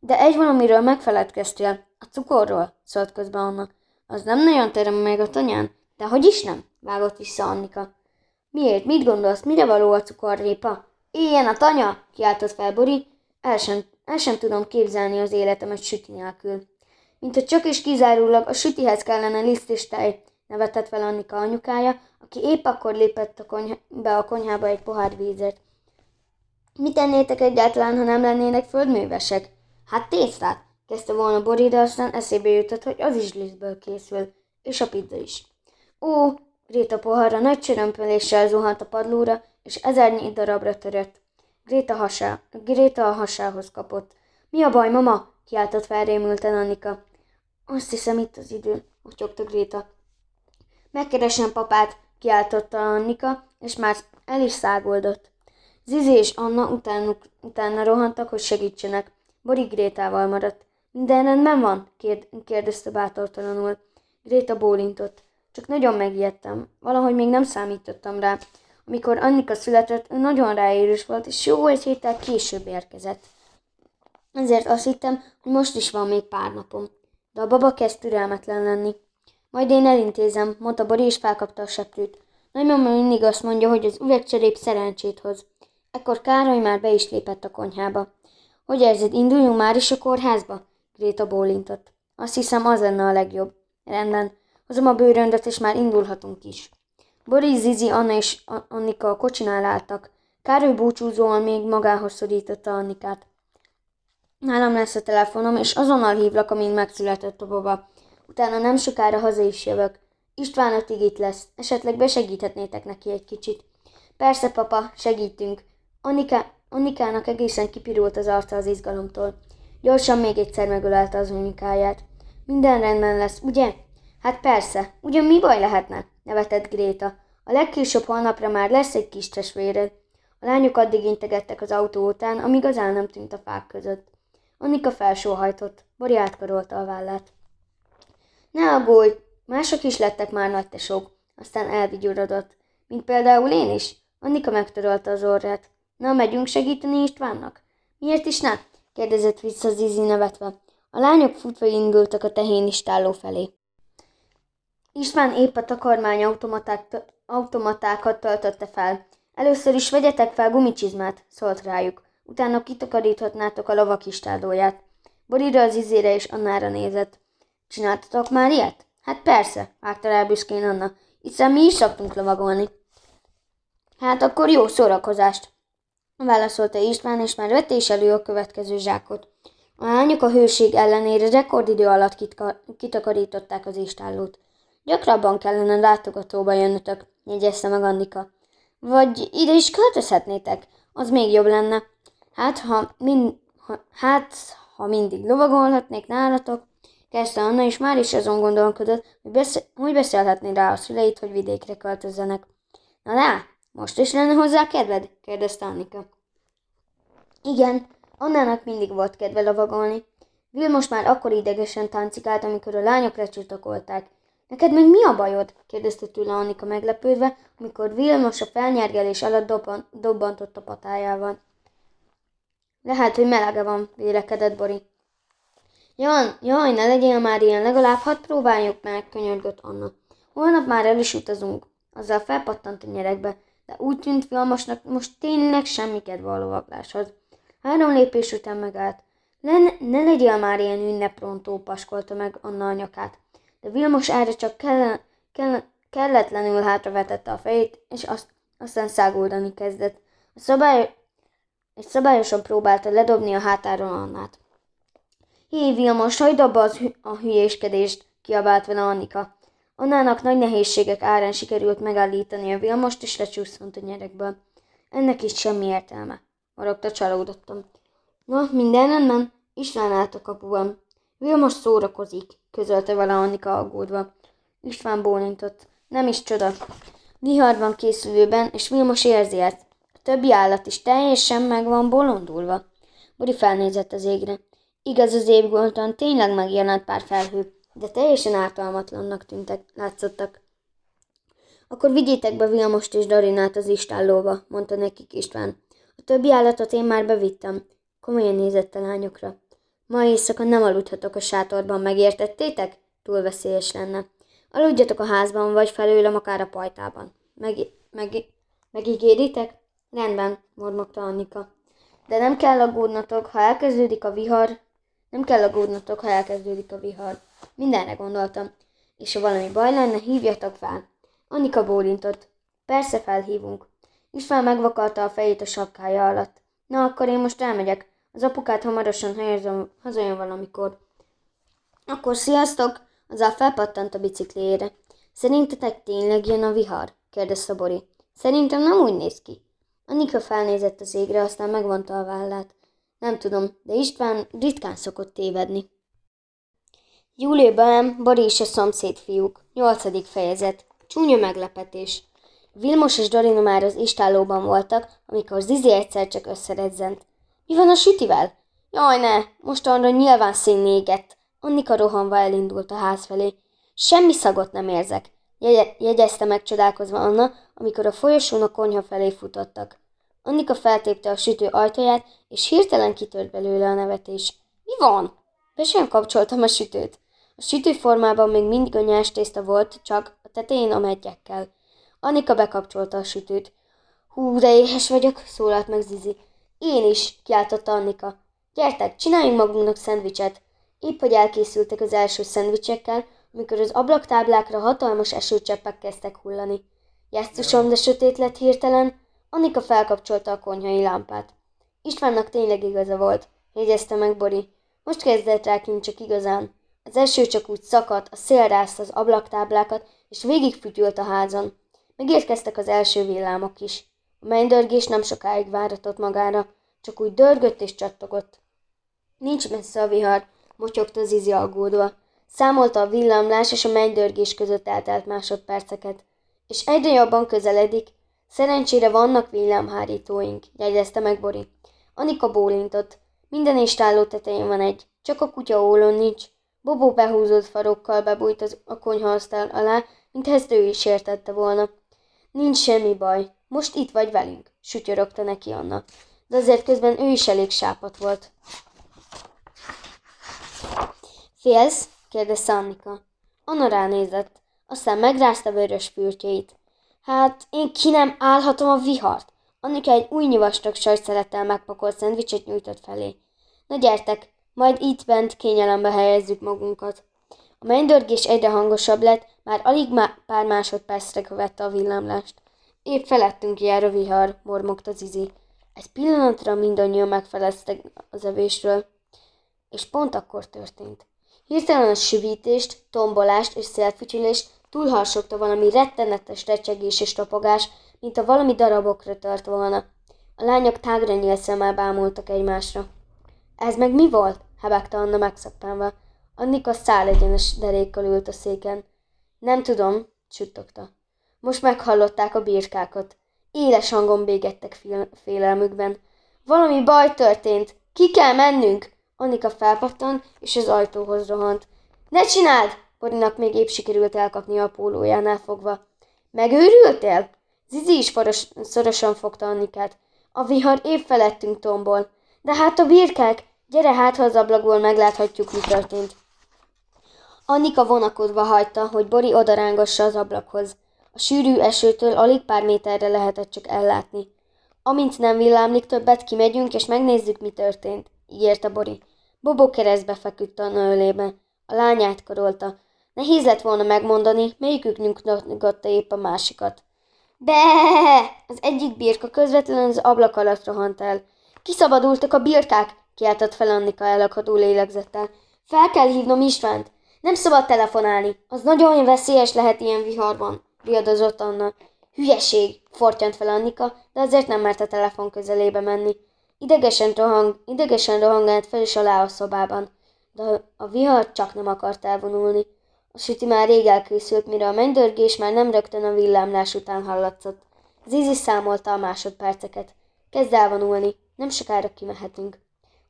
De egy valamiről megfeledkeztél, a cukorról, szólt közben annak. Az nem nagyon terem meg a tanyán, de hogy is nem? vágott vissza Annika. Miért? Mit gondolsz? Mire való a cukorrépa? Éljen a tanya! kiáltott fel Bori. El sem, el sem tudom képzelni az életemet süti nélkül. Mint hogy csak és kizárólag a sütihez kellene liszt és tej, nevetett fel Annika anyukája, aki épp akkor lépett a konyha, be a konyhába egy pohár vízért. Mit tennétek egyáltalán, ha nem lennének földművesek? Hát tésztát, kezdte volna Bori, de aztán eszébe jutott, hogy az is lisztből készül, és a pizza is. Ó, Gréta poharra nagy csörömpöléssel zuhant a padlóra, és ezernyi darabra törött. Gréta, hasá, Gréta a hasához kapott. Mi a baj, mama? kiáltott felrémülten Annika. Azt hiszem itt az idő, motyogta Gréta. Megkeresem papát, kiáltotta Annika, és már el is szágoldott. Zizi és Anna utánuk, utána rohantak, hogy segítsenek. Bori Grétával maradt. Minden rendben van? Kérd, kérdezte bátortalanul. Gréta bólintott. Csak nagyon megijedtem. Valahogy még nem számítottam rá. Amikor Annika született, ő nagyon ráérős volt, és jó egy héttel később érkezett. Ezért azt hittem, hogy most is van még pár napom. De a baba kezd türelmetlen lenni. Majd én elintézem, mondta Bori, és felkapta a seprűt. Nagymama mindig azt mondja, hogy az üvegcserép szerencsét hoz. Ekkor Károly már be is lépett a konyhába. Hogy érzed, induljunk már is a kórházba? Gréta bólintott. Azt hiszem, az lenne a legjobb. Rendben, hozom a bőröndöt, és már indulhatunk is. Boris, Zizi, Anna és Annika a kocsinál álltak. Károly búcsúzóan még magához szorította Annikát. Nálam lesz a telefonom, és azonnal hívlak, amint megszületett a baba. Utána nem sokára haza is jövök. István ötig itt lesz. Esetleg besegíthetnétek neki egy kicsit. Persze, papa, segítünk. Annika, Annikának egészen kipirult az arca az izgalomtól. Gyorsan még egyszer megölelte az unikáját. Minden rendben lesz, ugye? Hát persze, ugyan mi baj lehetne? nevetett Gréta. A legkésőbb holnapra már lesz egy kis testvéred. A lányok addig integettek az autó után, amíg az el nem tűnt a fák között. Annika felsóhajtott, Bori átkarolta a vállát. Ne aggódj, mások is lettek már nagy tesók, aztán elvigyorodott, mint például én is. Annika megtörölte az orrát. Na, megyünk segíteni Istvánnak? Miért is ne? kérdezett vissza Zizi nevetve. A lányok futva indultak a tehénistálló felé. István épp a takarmány automaták, automatákat töltötte fel. Először is vegyetek fel gumicsizmát, szólt rájuk. Utána kitakaríthatnátok a lovak istállóját. Borira az izére és Annára nézett. Csináltatok már ilyet? Hát persze, vágta rá büszkén Anna. hiszen mi is szoktunk lovagolni. Hát akkor jó szórakozást, válaszolta István, és már vette is elő a következő zsákot. A lányok a hőség ellenére rekordidő alatt kitakarították az istállót. Gyakrabban kellene látogatóba jönnötök, jegyezte meg Annika. Vagy ide is költözhetnétek, az még jobb lenne. Hát, ha, mind, ha, hát, ha mindig lovagolhatnék nálatok, kezdte Anna, és már is azon gondolkodott, hogy, besz- hogy beszélhetné rá a szüleit, hogy vidékre költözzenek. Na lá, most is lenne hozzá kedved? kérdezte Annika. Igen, Annának mindig volt kedve lovagolni. Vilmos már akkor idegesen táncikált, amikor a lányok lecsutakolták. Neked még mi a bajod? kérdezte tőle Annika meglepődve, amikor Vilmos a felnyergelés alatt dobban, dobbantott a patájával. Lehet, hogy melege van, vélekedett Bori. Jan, jaj, ne legyél már ilyen, legalább hadd próbáljuk meg, könyörgött Anna. Holnap már el is utazunk. Azzal felpattant a nyerekbe, de úgy tűnt Vilmosnak most tényleg semmi kedve a lovagláshoz. Három lépés után megállt. Ne, ne legyél már ilyen ünneprontó, paskolta meg Anna a nyakát. De Vilmos erre csak kell, kell, kelletlenül hátravetette a fejét, és azt, aztán száguldani kezdett. A szabály, egy szabályosan próbálta ledobni a hátáról Annát. Hé, Vilmos, hagyd abba az hü- a hülyéskedést, kiabált vele Annika. Annának nagy nehézségek árán sikerült megállítani a Vilmost, és lecsúszont a nyerekből. Ennek is semmi értelme, morogta csalódottam. Na, minden rendben? István állt a kapuban. Vilmos szórakozik, közölte vele Annika aggódva. István bólintott. Nem is csoda. Vihar van készülőben, és Vilmos érzi ezt. A többi állat is teljesen meg van bolondulva. Bori felnézett az égre. Igaz, az égbolton tényleg megjelent pár felhő, de teljesen ártalmatlannak tűntek, látszottak. Akkor vigyétek be Vilmost és Darinát az istállóba, mondta nekik István. A többi állatot én már bevittem. Komolyan nézett a lányokra. Ma éjszaka nem aludhatok a sátorban, megértettétek? Túl veszélyes lenne. Aludjatok a házban, vagy felőlem akár a pajtában. Meg, meg, megígéritek? Rendben, mormogta Annika. De nem kell aggódnatok, ha elkezdődik a vihar, nem kell aggódnatok, ha elkezdődik a vihar. Mindenre gondoltam. És ha valami baj lenne, hívjatok fel. Annika bólintott. Persze felhívunk. István megvakarta a fejét a sapkája alatt. Na, akkor én most elmegyek. Az apukát hamarosan helyezem, hazajön valamikor. Akkor sziasztok! Azzal felpattant a bicikliére. Szerintetek tényleg jön a vihar? kérdezte Bori. Szerintem nem úgy néz ki. Annika felnézett az égre, aztán megvonta a vállát. Nem tudom, de István ritkán szokott tévedni. Júliusban Bori és a szomszéd fiúk. Nyolcadik fejezet. Csúnya meglepetés. Vilmos és Dorina már az istállóban voltak, amikor Zizi egyszer csak összerezzent. Mi van a sütivel? Jaj, ne, most arra nyilván szín égett. Annika rohanva elindult a ház felé. Semmi szagot nem érzek, Jegy- jegyezte megcsodálkozva Anna, amikor a folyosón a konyha felé futottak. Annika feltépte a sütő ajtaját, és hirtelen kitört belőle a nevetés. Mi van? Be sem kapcsoltam a sütőt. A sütőformában még mindig a nyers tészta volt, csak a tetején a meggyekkel. Annika bekapcsolta a sütőt. Hú, de éhes vagyok, szólalt meg Zizi. Én is, kiáltotta Annika. Gyertek, csináljunk magunknak szendvicset. Épp, hogy elkészültek az első szendvicsekkel, amikor az ablaktáblákra hatalmas esőcseppek kezdtek hullani. Jesszusom, de sötét lett hirtelen. Annika felkapcsolta a konyhai lámpát. Istvánnak tényleg igaza volt, jegyezte meg Bori. Most kezdett rá csak igazán. Az eső csak úgy szakadt, a szél rázta az ablaktáblákat, és végigfütyült a házon. Megérkeztek az első villámok is. A mennydörgés nem sokáig váratott magára, csak úgy dörgött és csattogott. Nincs messze a vihar, motyogta Zizi aggódva. Számolta a villámlás és a mennydörgés között eltelt másodperceket. És egyre jobban közeledik. Szerencsére vannak villámhárítóink, jegyezte meg Bori. Anika bólintott. Minden istálló tetején van egy, csak a kutya ólon nincs. Bobó behúzott farokkal bebújt az, a konyhaasztal alá, mintha ezt ő is értette volna. Nincs semmi baj, most itt vagy velünk, sütyorogta neki Anna. De azért közben ő is elég sápat volt. Félsz? kérdezte Annika. Anna ránézett, aztán megrázta vörös fürtjeit. Hát, én ki nem állhatom a vihart. Annika egy új vastag sajtszelettel megpakolt szendvicset nyújtott felé. Na gyertek, majd itt bent kényelembe helyezzük magunkat. A mennydörgés egyre hangosabb lett, Már alig má- pár másodpercre követte a villámlást. Épp felettünk jár a vihar, mormogta Zizi. Egy pillanatra mindannyian megfeleztek az evésről, és pont akkor történt. Hirtelen a süvítést, tombolást és szélfütyülést túlharsogta valami rettenetes recsegés és tapogás, mint a valami darabokra tört volna. A lányok tágra nyílt szemmel bámultak egymásra. Ez meg mi volt? hebegte Anna megszakpánva. Annika szál egyenes derékkal ült a széken. Nem tudom, suttogta. Most meghallották a birkákat. Éles hangon bégettek fél- félelmükben. Valami baj történt! Ki kell mennünk! Annika felpattan, és az ajtóhoz rohant. Ne csináld! Borinak még épp sikerült elkapni a pólójánál fogva. Megőrültél? Zizi is foros, szorosan fogta Annikát. A vihar épp felettünk tombol. De hát a birkák! Gyere hát, ha az ablakból megláthatjuk, mi történt. Annika vonakodva hagyta, hogy Bori odarángassa az ablakhoz. A sűrű esőtől alig pár méterre lehetett csak ellátni. Amint nem villámlik többet, kimegyünk és megnézzük, mi történt, ígérte Bori. Bobó keresztbe feküdt a ölébe. A lányát karolta. Nehéz lett volna megmondani, melyikük nyugtatta épp a másikat. Be! Az egyik birka közvetlenül az ablak alatt rohant el. Kiszabadultak a birkák, kiáltott fel Annika elakadó lélegzettel. Fel kell hívnom Istvánt. Nem szabad telefonálni, az nagyon veszélyes lehet ilyen viharban, riadozott Anna. Hülyeség, fortyant fel Annika, de azért nem mert a telefon közelébe menni. Idegesen, rohang, idegesen rohangált fel és alá a szobában, de a vihar csak nem akart elvonulni. A süti már rég elkészült, mire a mennydörgés már nem rögtön a villámlás után hallatszott. Zizi számolta a másodperceket. Kezd elvonulni, nem sokára kimehetünk.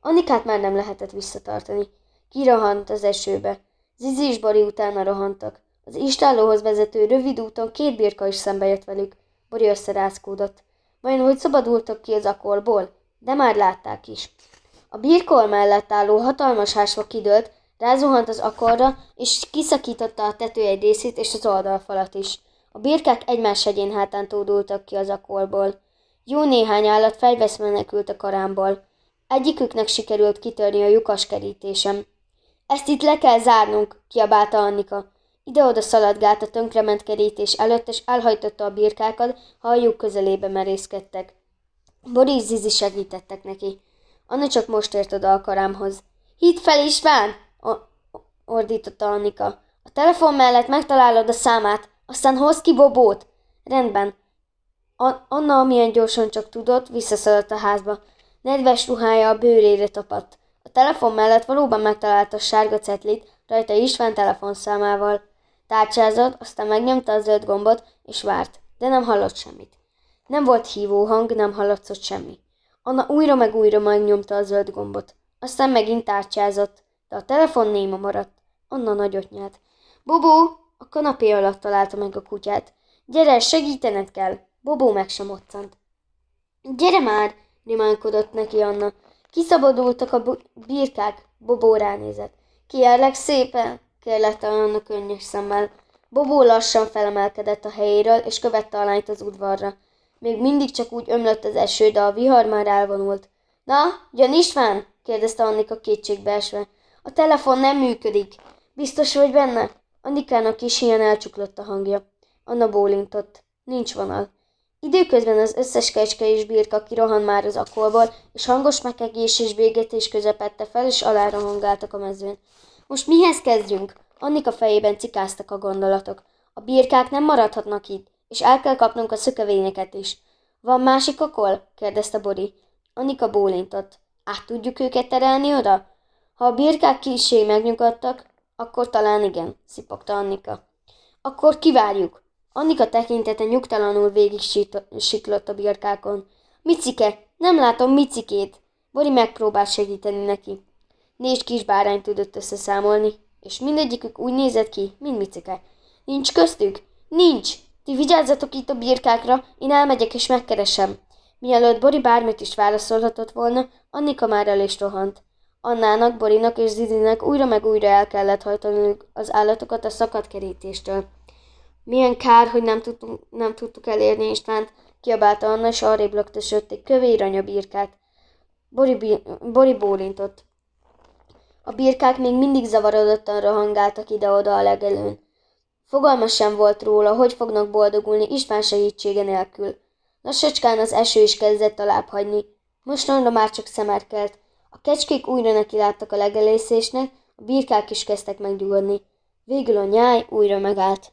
Annikát már nem lehetett visszatartani. Kirohant az esőbe. Zizi és Bori utána rohantak. Az istállóhoz vezető rövid úton két birka is szembe jött velük. Bori összerázkódott. Vajon hogy szabadultak ki az akolból? De már látták is. A birkol mellett álló hatalmas hásva kidőlt, rázuhant az akorra, és kiszakította a tető egy részét és az oldalfalat is. A birkák egymás hegyén hátán tódultak ki az akolból. Jó néhány állat fejvesz menekült a karámból. Egyiküknek sikerült kitörni a lyukas kerítésem. Ezt itt le kell zárnunk, kiabálta Annika. Ide-oda szaladgált a tönkrement kerítés előtt, és elhajtotta a birkákat, ha a lyuk közelébe merészkedtek. Boris Zizi segítettek neki. Anna csak most ért oda a karámhoz. Hidd fel, István! Ordította Annika. A telefon mellett megtalálod a számát, aztán hozd ki Bobót. Rendben. Anna, amilyen gyorsan csak tudott, visszaszaladt a házba. Nedves ruhája a bőrére tapadt. A telefon mellett valóban megtalálta a sárga cetlit, rajta István telefonszámával. Tárcsázott, aztán megnyomta a zöld gombot, és várt, de nem hallott semmit. Nem volt hívó hang, nem hallatszott semmi. Anna újra meg újra megnyomta a zöld gombot. Aztán megint tárcsázott, de a telefon néma maradt. Anna nagyot nyelt. Bobó! A kanapé alatt találta meg a kutyát. Gyere, segítened kell! Bobó meg sem moccant. Gyere már! rimánkodott neki Anna. Kiszabadultak a birkák, Bobó ránézett. Kérlek szépen, kérlette Anna könnyes szemmel. Bobó lassan felemelkedett a helyéről, és követte a lányt az udvarra. Még mindig csak úgy ömlött az eső, de a vihar már elvonult. Na, jön István? kérdezte Annika kétségbeesve. A telefon nem működik. Biztos vagy benne? Annikának is ilyen elcsuklott a hangja. Anna bólintott. Nincs vonal. Időközben az összes kecske és birka kirohan már az akolból, és hangos mekegés és bégetés közepette fel, és alá rohangáltak a mezőn. Most mihez kezdjünk? Annika fejében cikáztak a gondolatok. A birkák nem maradhatnak itt, és el kell kapnunk a szökevényeket is. Van másik akol? kérdezte Bori. Annika bólintott. Át tudjuk őket terelni oda? Ha a birkák kisé megnyugodtak, akkor talán igen, szipogta Annika. Akkor kivárjuk. Annika tekintete nyugtalanul végig siklott a birkákon. Micike, nem látom Micikét. Bori megpróbált segíteni neki. Négy kis bárány tudott összeszámolni, és mindegyikük úgy nézett ki, mint Micike. Nincs köztük? Nincs! Ti vigyázzatok itt a birkákra, én elmegyek és megkeresem. Mielőtt Bori bármit is válaszolhatott volna, Annika már el is rohant. Annának, Borinak és Zizinek újra meg újra el kellett hajtaniuk az állatokat a szakadt kerítéstől. Milyen kár, hogy nem tudtuk, nem tudtuk elérni Istvánt, kiabálta Anna, és arrébb lögtösött egy kövér anyabirkát. Bori, Bori bólintott. A birkák még mindig zavarodottan rohangáltak ide-oda a legelőn. Fogalma sem volt róla, hogy fognak boldogulni István segítsége nélkül. Lassacskán az eső is kezdett alább hagyni. Mostanra már csak szemerkelt. A kecskék újra nekiláttak a legelészésnek, a birkák is kezdtek megnyugodni. Végül a nyáj újra megállt.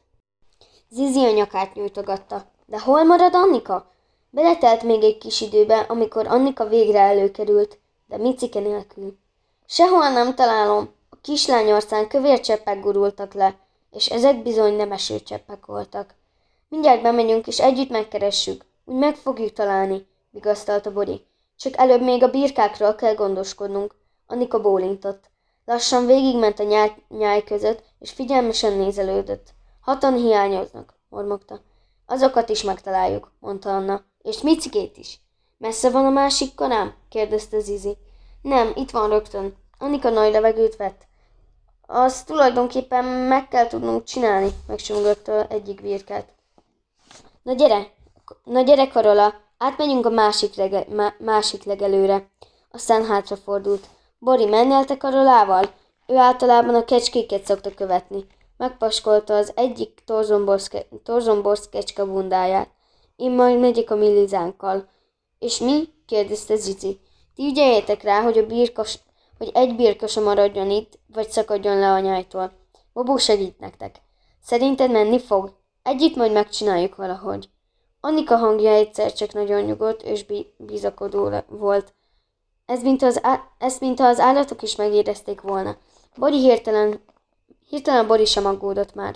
Zizi a nyakát nyújtogatta. De hol marad Annika? Beletelt még egy kis időbe, amikor Annika végre előkerült, de Micike nélkül. Sehol nem találom. A kislány arcán kövér cseppek gurultak le, és ezek bizony nem esőcseppek voltak. Mindjárt bemegyünk, és együtt megkeressük. Úgy meg fogjuk találni, vigasztalta Bori. Csak előbb még a birkákról kell gondoskodnunk. Annika bólintott. Lassan végigment a nyáj, nyáj között, és figyelmesen nézelődött. Hatan hiányoznak, mormogta. Azokat is megtaláljuk, mondta Anna. És Micikét is. Messze van a másik kanám? kérdezte Zizi. Nem, itt van rögtön. Annika nagy levegőt vett. Azt tulajdonképpen meg kell tudnunk csinálni, megsimogatta egyik birkát. Na gyere, na gyere, Karola, átmenjünk a másik, lege, má, másik legelőre. Aztán hátrafordult. Bori, mennél te Karolával? Ő általában a kecskéket szokta követni. Megpaskolta az egyik torzomborsz kecske bundáját. Én majd megyek a millizánkkal. És mi? kérdezte Zizi. Ti ügyeljétek rá, hogy a birkas, hogy egy birka sem maradjon itt, vagy szakadjon le a nyájtól. Bobó segít nektek. Szerinted menni fog? Együtt majd megcsináljuk valahogy. Annika hangja egyszer csak nagyon nyugodt és bizakodó volt. Ez mint az, ezt mintha az állatok is megérezték volna. Bori hirtelen, hirtelen Bori sem aggódott már.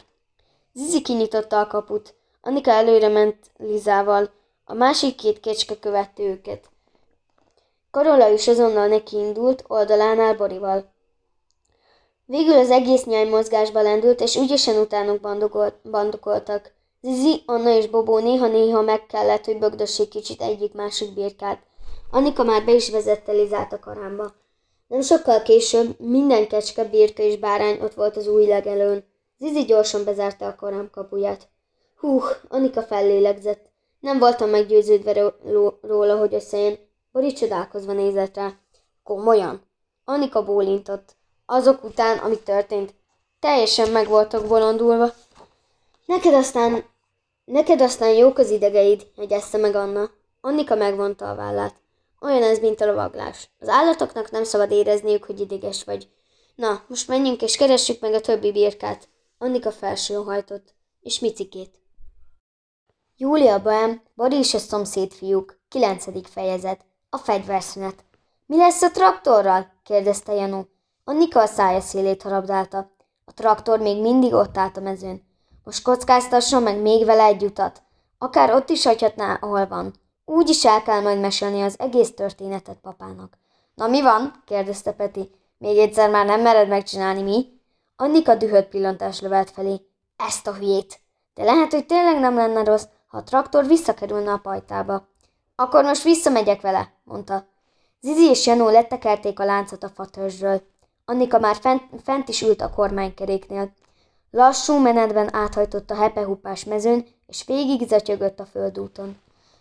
Zizi kinyitotta a kaput. Annika előre ment Lizával, a másik két kecske követte őket. Karola is azonnal nekiindult, oldalánál Borival. Végül az egész nyáj mozgásba lendült, és ügyesen utánuk bandokoltak. Zizi, Anna és Bobó néha-néha meg kellett, hogy bögdössék kicsit egyik-másik birkát. Annika már be is vezette Lizát a karámba. Nem sokkal később minden kecske, birka és bárány ott volt az új legelőn. Zizi gyorsan bezárta a karám kapuját. Húh, Annika fellélegzett. Nem voltam meggyőződve róla, hogy összejön. Bori csodálkozva nézett rá. Komolyan? Annika bólintott. Azok után, ami történt, teljesen meg voltak bolondulva. Neked aztán, neked aztán jók az idegeid, jegyezte meg Anna. Annika megvonta a vállát. Olyan ez, mint a lovaglás. Az állatoknak nem szabad érezniük, hogy ideges vagy. Na, most menjünk és keressük meg a többi birkát. Annika felsőhajtott. És Micikét. Júlia Bohem, Bori és a szomszéd fiúk. Kilencedik fejezet. A fegyverszünet. Mi lesz a traktorral? kérdezte Janó. Annika a szája szélét harabdálta. A traktor még mindig ott állt a mezőn. Most kockáztasson meg még vele egy utat. Akár ott is hagyhatná, ahol van. Úgy is el kell majd mesélni az egész történetet papának. Na mi van? kérdezte Peti. Még egyszer már nem mered megcsinálni, mi? Annika dühött pillantás lövelt felé. Ezt a hülyét! De lehet, hogy tényleg nem lenne rossz, ha a traktor visszakerülne a pajtába. Akkor most visszamegyek vele, mondta. Zizi és Janó lettekelték a láncot a fatörzsről. Annika már fent, fent is ült a kormánykeréknél. Lassú menetben áthajtott a hepehupás mezőn, és végig zatyögött a földúton.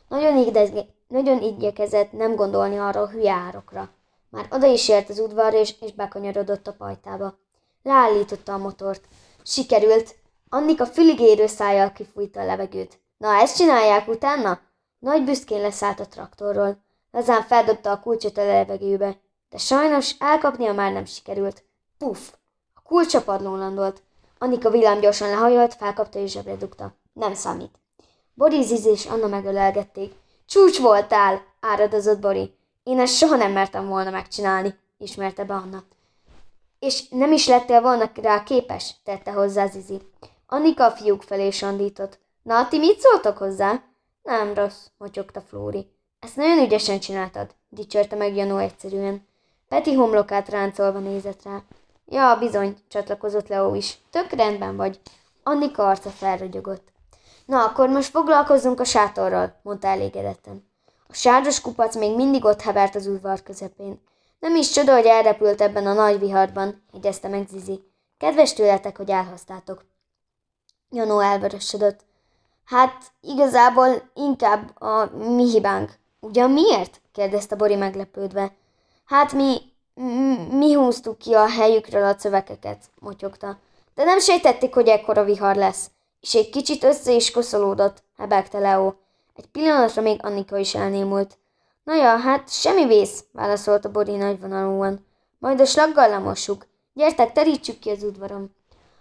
Nagyon, igdezge, nagyon igyekezett nem gondolni arra a hülye árokra. Már oda is ért az udvarra, és, és bekanyarodott a pajtába. Leállította a motort. Sikerült. Annika füligérő szájjal kifújta a levegőt. Na, ezt csinálják utána? Nagy büszkén leszállt a traktorról. Lazán feldobta a kulcsot a levegőbe, de sajnos elkapnia már nem sikerült. Puff! A kulcs a padlón landolt. Annika villám gyorsan lehajolt, felkapta és zsebre dugta. Nem számít. Bori Ziz és Anna megölelgették. Csúcs voltál, áradozott Bori. Én ezt soha nem mertem volna megcsinálni, ismerte be Anna. És nem is lettél volna rá képes, tette hozzá Zizi. Annika a fiúk felé sandított. Na, ti mit szóltok hozzá? Nem rossz, motyogta Flóri. Ezt nagyon ügyesen csináltad, dicsérte meg Janó egyszerűen. Peti homlokát ráncolva nézett rá. Ja, bizony, csatlakozott Leo is. Tök rendben vagy. Annika arca felragyogott. Na, akkor most foglalkozzunk a sátorral, mondta elégedetten. A sáros kupac még mindig ott hevert az udvar közepén. Nem is csoda, hogy elrepült ebben a nagy viharban, jegyezte meg Zizi. Kedves tőletek, hogy elhoztátok. Janó elvörösödött. Hát igazából inkább a mi hibánk. Ugyan miért? kérdezte Bori meglepődve. Hát mi, mi húztuk ki a helyükről a szövekeket, motyogta. De nem sejtették, hogy ekkora vihar lesz. És egy kicsit össze is koszolódott, hebegte Leo. Egy pillanatra még Annika is elnémult. Na ja, hát semmi vész, válaszolta Bori nagyvonalúan. Majd a slaggal lemossuk. Gyertek, terítsük ki az udvarom.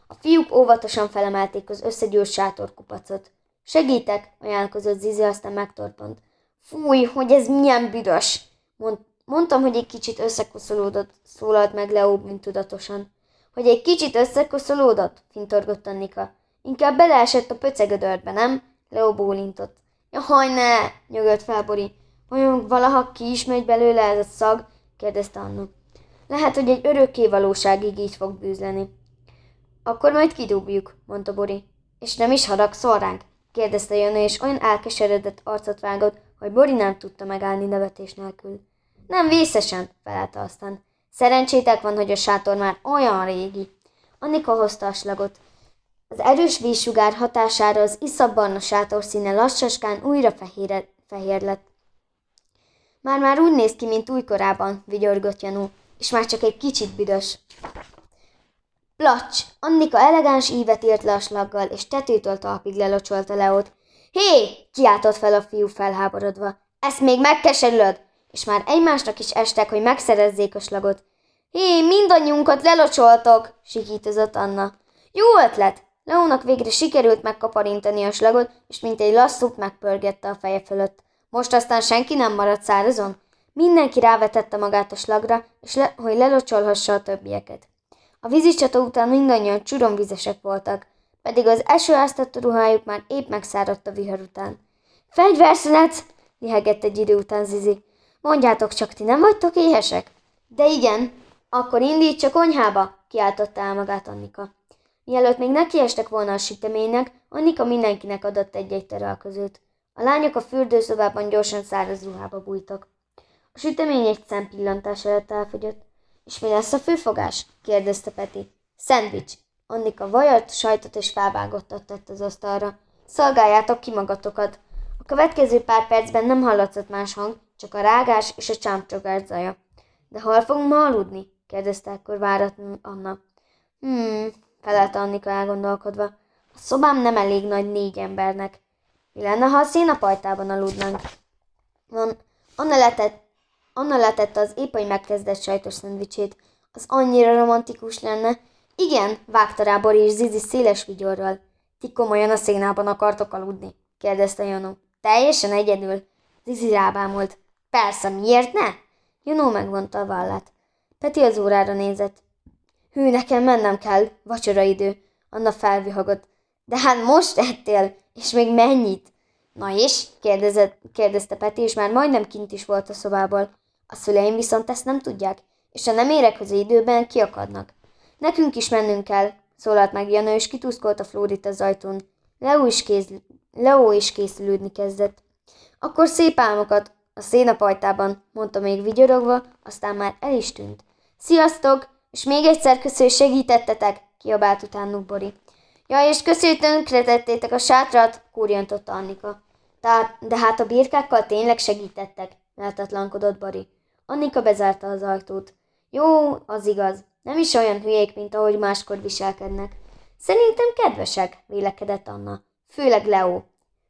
A fiúk óvatosan felemelték az összegyűlt sátorkupacot. Segítek, ajánlkozott Zizi, aztán megtorpant. Fúj, hogy ez milyen büdös! Mond, mondtam, hogy egy kicsit összekoszolódott, szólalt meg mint tudatosan. Hogy egy kicsit összekoszolódott? fintorgott Annika. Inkább beleesett a pöcegödörbe, nem? Leo bólintott. Jaj, ne! nyögött fel Bori. Vajon valaha ki is megy belőle ez a szag? kérdezte Anna. Lehet, hogy egy örökké valóságig így fog bűzleni. Akkor majd kidobjuk, mondta Bori. És nem is haragszol ránk? kérdezte Jönő, és olyan elkeseredett arcot vágott, hogy Bori nem tudta megállni nevetés nélkül. Nem vészesen, felelte aztán. Szerencsétek van, hogy a sátor már olyan régi. Annika hozta a slagot. Az erős vízsugár hatására az iszabbarna sátor színe lassaskán újra fehér, fehér lett. Már-már úgy néz ki, mint újkorában, vigyorgott Janó, és már csak egy kicsit büdös. Placs! Annika elegáns ívet írt le a slaggal, és tetőtől talpig lelocsolta Leót. Hé! kiáltott fel a fiú felháborodva. Ezt még megkeserülöd! És már egymásnak is estek, hogy megszerezzék a slagot. Hé, mindannyiunkat lelocsoltok! sikítozott Anna. Jó ötlet! Leónak végre sikerült megkaparintani a slagot, és mint egy lasszút megpörgette a feje fölött. Most aztán senki nem maradt szárazon? Mindenki rávetette magát a slagra, és le, hogy lelocsolhassa a többieket. A vízicsata után mindannyian csuromvizesek voltak, pedig az esőáztató ruhájuk már épp megszáradt a vihar után. Fegyverszünet! lihegett egy idő után Zizi. Mondjátok csak, ti nem vagytok éhesek? De igen, akkor indíts a konyhába, kiáltotta el magát Annika. Mielőtt még nekiestek volna a süteménynek, Annika mindenkinek adott egy-egy terelközőt. A lányok a fürdőszobában gyorsan száraz ruhába bújtak. A sütemény egy szempillantás előtt elfogyott. És mi lesz a főfogás? kérdezte Peti. Szendvics. Annika vajat, sajtot és felvágottat tett az asztalra. Szolgáljátok ki magatokat. A következő pár percben nem hallatszott más hang, csak a rágás és a csámcsogás zaja. De hol fogunk ma aludni? kérdezte ekkor váratlan Anna. Hmm, felelte Annika elgondolkodva. A szobám nem elég nagy négy embernek. Mi lenne, ha a szénapajtában aludnánk? Van, Anna letett, Anna letette az épp, hogy megkezdett sajtos szendvicsét. Az annyira romantikus lenne. Igen, vágta rá Bori és Zizi széles vigyorral. Ti komolyan a szénában akartok aludni? kérdezte Janó. Teljesen egyedül. Zizi rábámult. Persze, miért ne? Janó megvonta a vállát. Peti az órára nézett. Hű, nekem mennem kell, vacsora idő. Anna felvihagott. De hát most ettél, és még mennyit? Na és? Kérdezett, kérdezte Peti, és már majdnem kint is volt a szobából. A szüleim viszont ezt nem tudják, és ha nem érek az időben, kiakadnak. Nekünk is mennünk kell, szólalt meg Jana, és kituszkolt a Flórit az ajtón. Leo is, kéz, Leo is készülődni kezdett. Akkor szép álmokat, a szénapajtában, mondta még vigyorogva, aztán már el is tűnt. Sziasztok! És még egyszer köszönjük, hogy segítettetek, kiabált utánuk Bori. Ja, és köszönjük, tönkretettétek a sátrat, kúrjantotta Annika. Tehát, de hát a birkákkal tényleg segítettek, lehetetlankodott Bari. Annika bezárta az ajtót. Jó, az igaz. Nem is olyan hülyék, mint ahogy máskor viselkednek. Szerintem kedvesek, vélekedett Anna. Főleg Leo.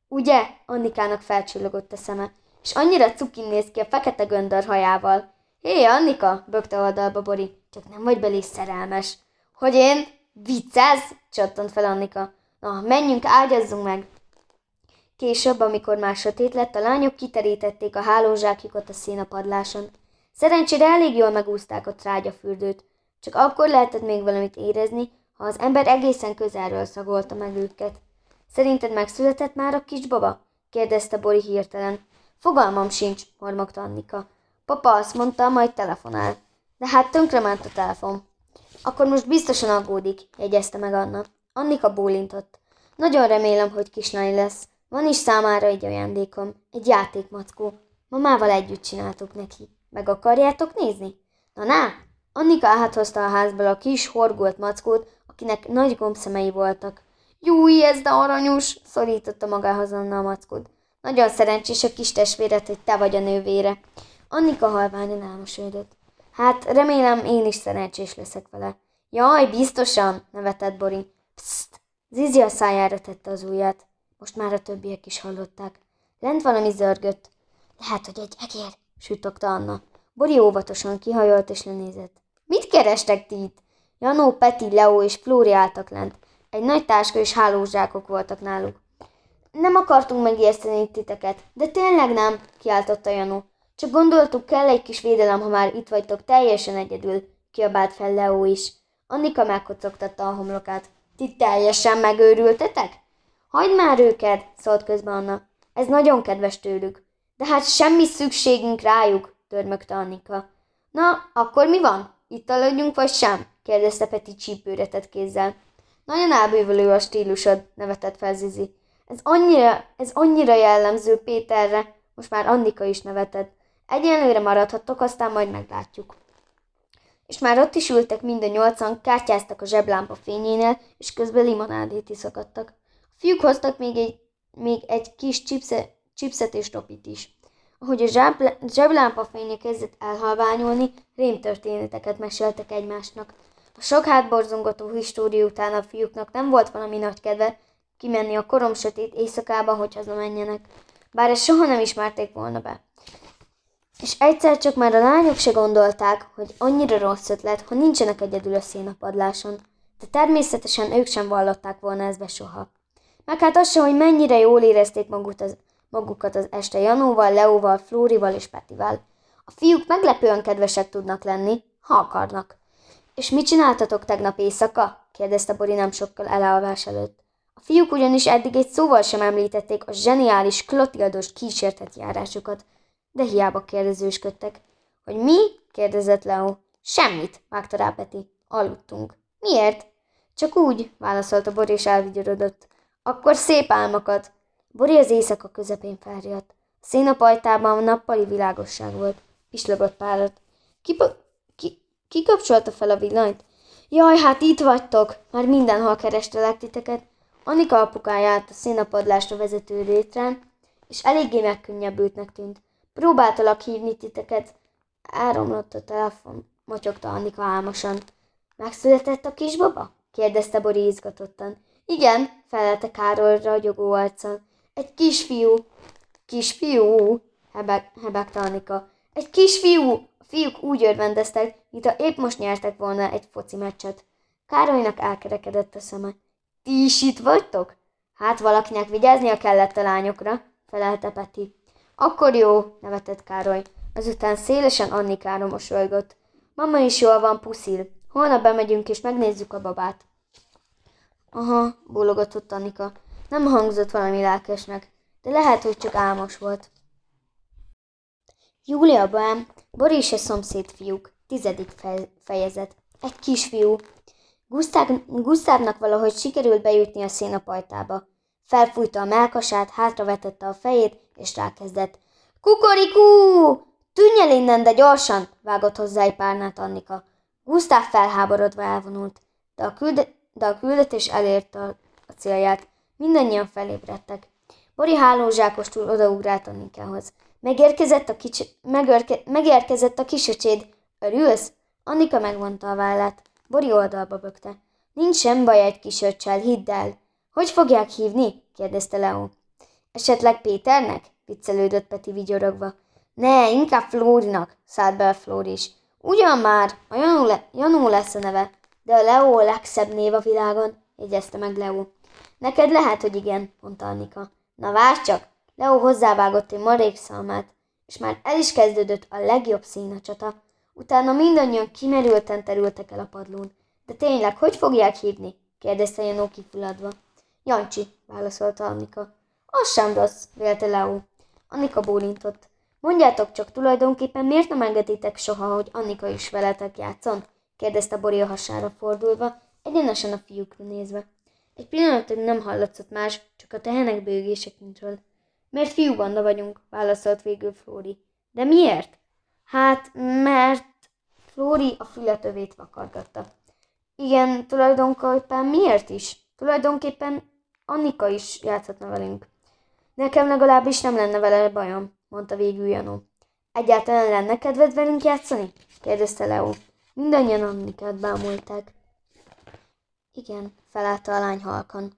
Ugye? Annikának felcsillogott a szeme, és annyira cukin néz ki a fekete göndör hajával. Hé, Annika, bökte oldalba Bori, csak nem vagy belé szerelmes. Hogy én? Viccelsz? csattant fel Annika. Na, menjünk, ágyazzunk meg. Később, amikor már sötét lett, a lányok kiterítették a hálózsákjukat a szénapadláson. Szerencsére elég jól megúzták a trágyafürdőt, csak akkor lehetett még valamit érezni, ha az ember egészen közelről szagolta meg őket. Szerinted megszületett már a kisbaba? kérdezte Bori hirtelen. Fogalmam sincs, mormogta Annika. Papa azt mondta, majd telefonál. De hát tönkrement a telefon. Akkor most biztosan aggódik, jegyezte meg Anna. Annika bólintott. Nagyon remélem, hogy kislány lesz. Van is számára egy ajándékom, egy játékmackó. Mamával együtt csináltuk neki. Meg akarjátok nézni? Na, na! Annika áthozta a házból a kis, horgolt mackót, akinek nagy gombszemei voltak. Júj, ez de aranyos! szorította magához Anna a mackót. Nagyon szerencsés a kis testvéret, hogy te vagy a nővére. Annika halványan elmosolyodott. Hát, remélem én is szerencsés leszek vele. Jaj, biztosan, nevetett Bori. Pszt! Zizi a szájára tette az ujját. Most már a többiek is hallották. Lent valami zörgött. Lehet, hogy egy egér, sütogta Anna. Bori óvatosan kihajolt és lenézett. Mit kerestek ti itt? Janó, Peti, Leo és Flóri álltak lent. Egy nagy táska és hálózsákok voltak náluk. Nem akartunk megijeszteni titeket, de tényleg nem, kiáltotta Janó. Csak gondoltuk, kell egy kis védelem, ha már itt vagytok teljesen egyedül, kiabált fel Leo is. Annika megkocogtatta a homlokát. Ti teljesen megőrültetek? Hagyd már őket, szólt közben Anna. Ez nagyon kedves tőlük. De hát semmi szükségünk rájuk, törmögte Annika. Na, akkor mi van? Itt aludjunk, vagy sem? kérdezte Peti csípőre tett kézzel. Nagyon elbűvölő a stílusod, nevetett fel Zizi. Ez annyira, ez annyira jellemző Péterre. Most már Annika is nevetett. Egyenlőre maradhattok, aztán majd meglátjuk. És már ott is ültek mind a nyolcan, kártyáztak a zseblámpa fényénél, és közben limonádét iszakadtak. A fiúk hoztak még egy, még egy kis csipsze, csipszet és topit is. Ahogy a zseb, zseblámpa fénye kezdett elhalványulni, rémtörténeteket meséltek egymásnak. A sok hátborzongató história után a fiúknak nem volt valami nagy kedve kimenni a korom sötét éjszakába, hogy hazamenjenek, bár ezt soha nem ismerték volna be. És egyszer csak már a lányok se gondolták, hogy annyira rossz ötlet, ha nincsenek egyedül a szénapadláson. De természetesen ők sem vallották volna ezt be soha. Meg hát az se, hogy mennyire jól érezték magukat az, magukat az este Janóval, Leóval, Flórival és Petivel. A fiúk meglepően kedvesek tudnak lenni, ha akarnak. És mit csináltatok tegnap éjszaka? kérdezte Bori nem sokkal elalvás előtt. A fiúk ugyanis eddig egy szóval sem említették a zseniális Klotildos kísértett járásukat, de hiába kérdezősködtek. Hogy mi? kérdezett Leo. Semmit, vágta rá Peti. Aludtunk. Miért? Csak úgy, válaszolta Bori és elvigyorodott. Akkor szép álmokat. Bori az éjszaka közepén felriadt. A szénapajtában nappali világosság volt. Pislogott párat. Ki, ki, ki kapcsolta fel a villanyt? Jaj, hát itt vagytok! Már mindenhol kerestelek titeket. Annika apukáját a szénapadlásra vezető létrán, és eléggé megkönnyebbültnek tűnt. Próbáltalak hívni titeket. Elromlott a telefon, motyogta Annika álmosan. Megszületett a kisbaba? kérdezte Bori izgatottan. Igen, felelte Károly ragyogó arccal. Egy kisfiú. Kisfiú? Hebeg, hebegte Annika. Egy kisfiú! A fiúk úgy örvendeztek, mintha épp most nyertek volna egy foci meccset. Károlynak elkerekedett a szeme. Ti is itt vagytok? Hát valakinek vigyáznia kellett a lányokra, felelte Peti. Akkor jó, nevetett Károly. Azután szélesen Annikára mosolygott. Mama is jól van, puszil. Holnap bemegyünk és megnézzük a babát. Aha, bólogatott Annika. Nem hangzott valami lelkesnek, de lehet, hogy csak álmos volt. Júliaban Boris és szomszéd fiúk, tizedik fejezet. Egy kisfiú. Gusztáv, Gusztávnak valahogy sikerült bejutni a szénapajtába. Felfújta a melkasát, hátravetette a fejét, és rákezdett. Kukorikú! Tűnj el innen, de gyorsan! vágott hozzá egy párnát Annika. Gusztáv felháborodva elvonult, de a, külde- de a küldetés elérte a, a célját. Mindannyian felébredtek. Bori hálózsákostul odaugrált Annikához. Megérkezett a, kicsi, megörke, megérkezett a kisöcséd. Örülsz? Annika megvonta a vállát. Bori oldalba bökte. Nincs sem baj egy kisöccsel, hidd el. Hogy fogják hívni? kérdezte Leo. Esetleg Péternek? viccelődött Peti vigyorogva. Ne, inkább Flórinak, szállt be a Flóri is. Ugyan már, a Janó, le- Janó lesz a neve, de a Leo a legszebb név a világon, jegyezte meg Leo. Neked lehet, hogy igen, mondta Annika. Na várj csak, Leo hozzávágott egy marék szalmát, és már el is kezdődött a legjobb színacsata. Utána mindannyian kimerülten terültek el a padlón. De tényleg, hogy fogják hívni? kérdezte Janó kifuladva. Jancsi, válaszolta Annika. Az sem rossz, vélte Leo. Annika bólintott. Mondjátok csak, tulajdonképpen miért nem engeditek soha, hogy Annika is veletek játszon? kérdezte Bori a hasára fordulva, egyenesen a fiúkra nézve. Egy pillanatig nem hallatszott más, csak a tehenek bőgése kintről. Mert fiúbanda vagyunk, válaszolt végül Flóri. De miért? Hát, mert... Flóri a fületövét vakargatta. Igen, tulajdonképpen miért is? Tulajdonképpen Annika is játszhatna velünk. Nekem legalábbis nem lenne vele bajom, mondta végül Janó. Egyáltalán lenne kedved velünk játszani? kérdezte Leo. Mindannyian Annikát bámulták. Igen, felállta a lány halkan.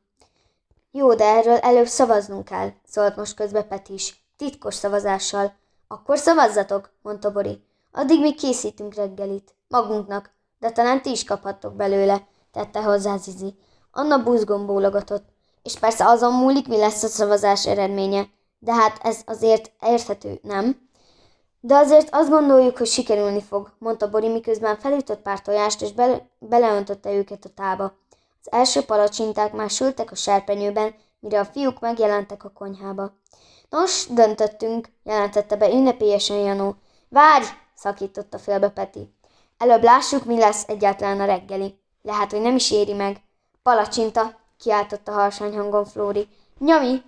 Jó, de erről előbb szavaznunk kell, szólt most közbe Peti is. Titkos szavazással. Akkor szavazzatok, mondta Bori. Addig még készítünk reggelit. Magunknak, de talán ti is kaphattok belőle, tette hozzá Zizi. Anna buzgón bólogatott. És persze azon múlik, mi lesz a szavazás eredménye. De hát ez azért érthető, nem? De azért azt gondoljuk, hogy sikerülni fog, mondta Bori, miközben felütött pár tojást, és bele- beleöntötte őket a tába. Az első palacsinták már sültek a serpenyőben, mire a fiúk megjelentek a konyhába. Nos, döntöttünk, jelentette be ünnepélyesen Janó. Várj, szakította félbe Peti. Előbb lássuk, mi lesz egyáltalán a reggeli. Lehet, hogy nem is éri meg. Palacsinta, kiáltotta harsány hangon Flóri. Nyami!